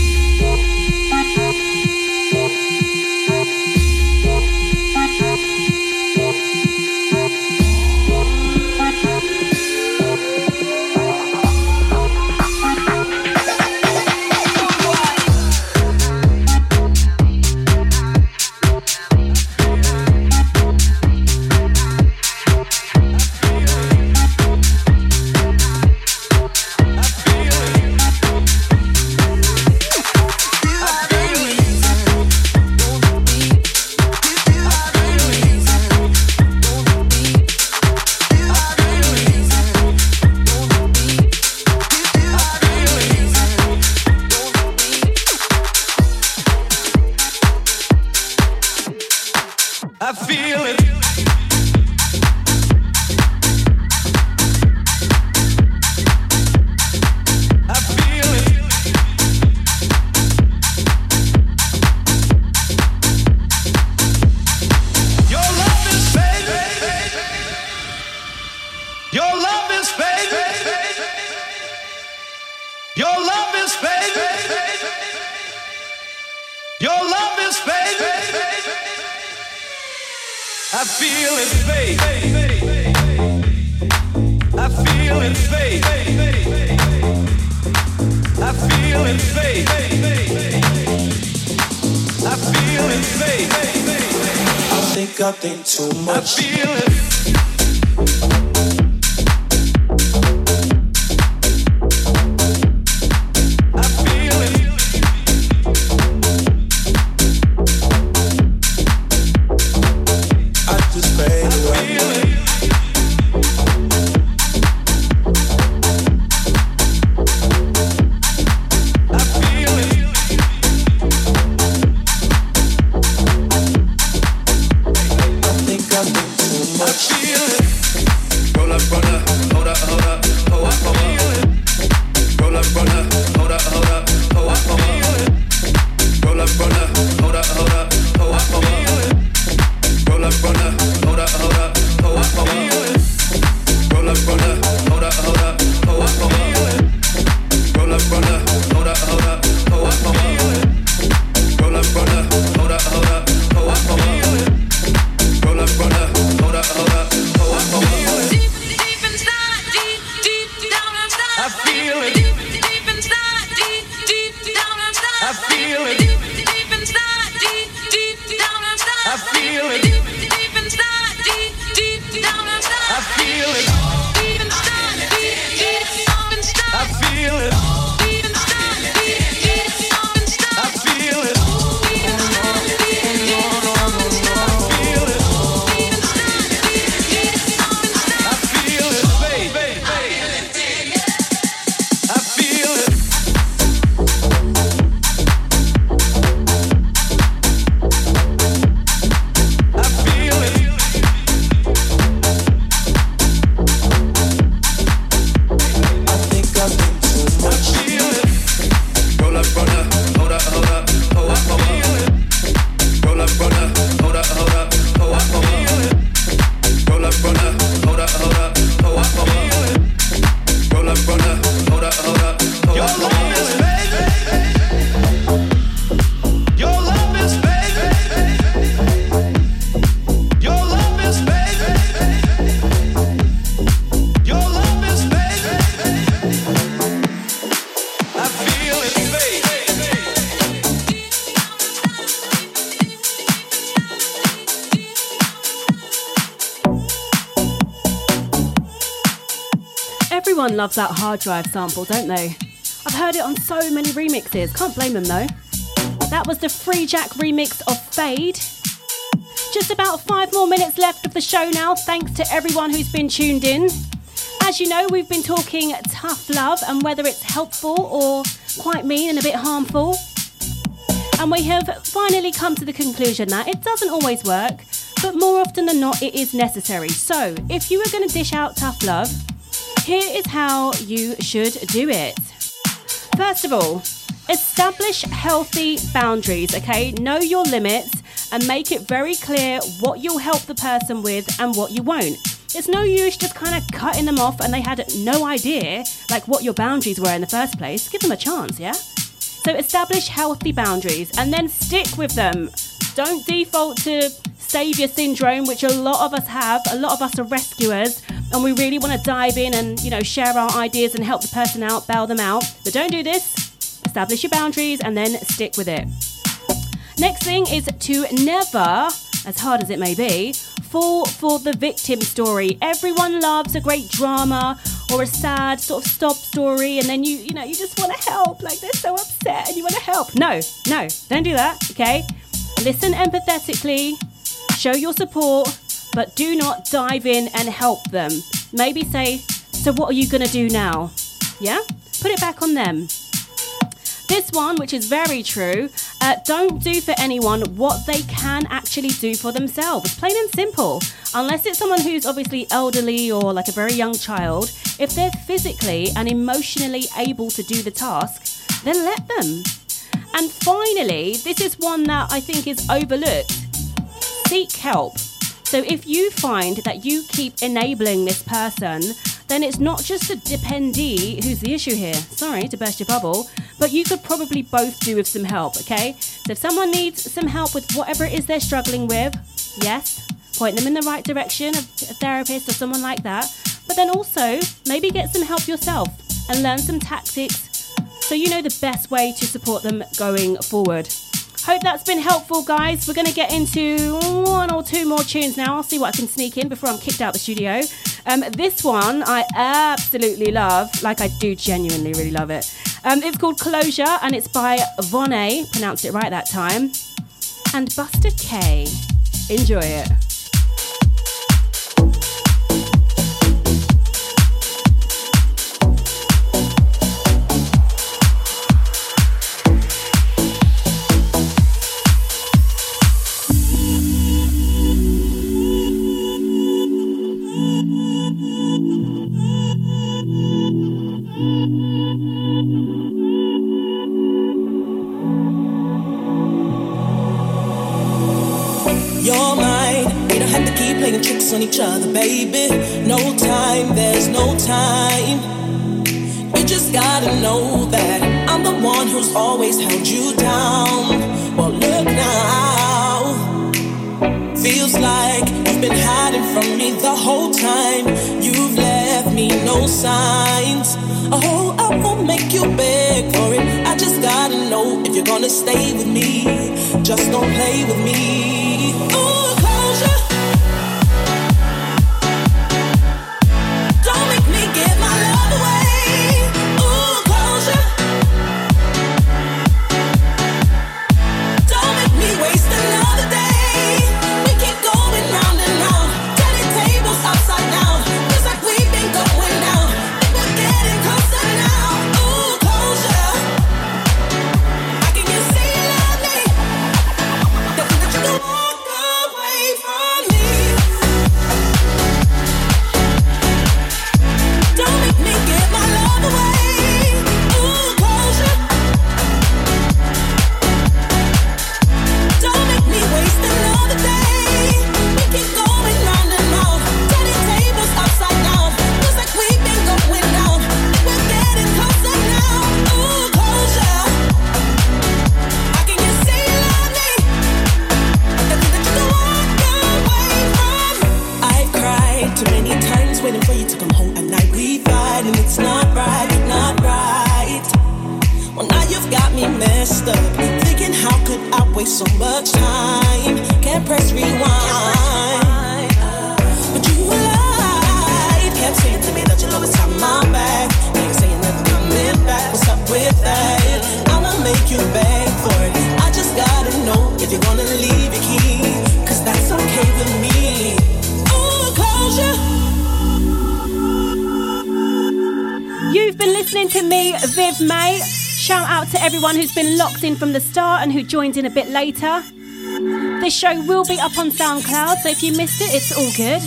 Love that Hardrive sample, don't they? I've heard it on so many remixes, can't blame them though. That was the Freejak remix of Fade. Just about five more minutes left of the show now, thanks to everyone who's been tuned in. As you know, we've been talking tough love and whether it's helpful or quite mean and a bit harmful. And we have finally come to the conclusion that it doesn't always work, but more often than not, it is necessary. So, if you are going to dish out tough love, here is how you should do it. First of all, establish healthy boundaries, okay? Know your limits and make it very clear what you'll help the person with and what you won't. It's no use just kind of cutting them off and they had no idea like what your boundaries were in the first place. Give them a chance, yeah? So establish healthy boundaries and then stick with them. Don't default to savior syndrome, which a lot of us have. A lot of us are rescuers and we really want to dive in and, you know, share our ideas and help the person out, bail them out. But don't do this. Establish your boundaries and then stick with it. Next thing is to never, as hard as it may be, fall for the victim story. Everyone loves a great drama or a sad sort of stop story, and then you, you know, you just want to help. Like they're so upset and you want to help. No, no, don't do that, okay? Listen empathetically, show your support, but do not dive in and help them. Maybe say, So, what are you going to do now? Yeah? Put it back on them. This one, which is very true, uh, don't do for anyone what they can actually do for themselves. Plain and simple. Unless it's someone who's obviously elderly or like a very young child, if they're physically and emotionally able to do the task, then let them. And finally, this is one that I think is overlooked seek help. So if you find that you keep enabling this person, then it's not just the dependee who's the issue here. Sorry to burst your bubble, but you could probably both do with some help, okay? So if someone needs some help with whatever it is they're struggling with, yes, point them in the right direction, a, a therapist or someone like that. But then also, maybe get some help yourself and learn some tactics so you know the best way to support them going forward. Hope that's been helpful, guys. We're going to get into one or two more tunes now. I'll see what I can sneak in before I'm kicked out the studio. Um, this one I absolutely love, like I do genuinely really love it. Um, it's called Closure and it's by Vonne, pronounced it right that time, and Buster K. Enjoy it. Always held you down. Well, look now. Feels like you've been hiding from me the whole time. You've left me no signs. Oh, I won't make you beg for it. I just gotta know if you're gonna stay with me. Just don't play with me. Been locked in from the start and who joined in a bit later. This show will be up on SoundCloud, so if you missed it, it's all good.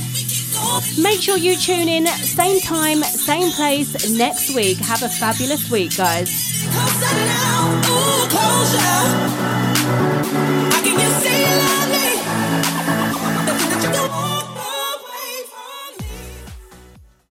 Make sure you tune in, same time, same place next week. Have a fabulous week, guys.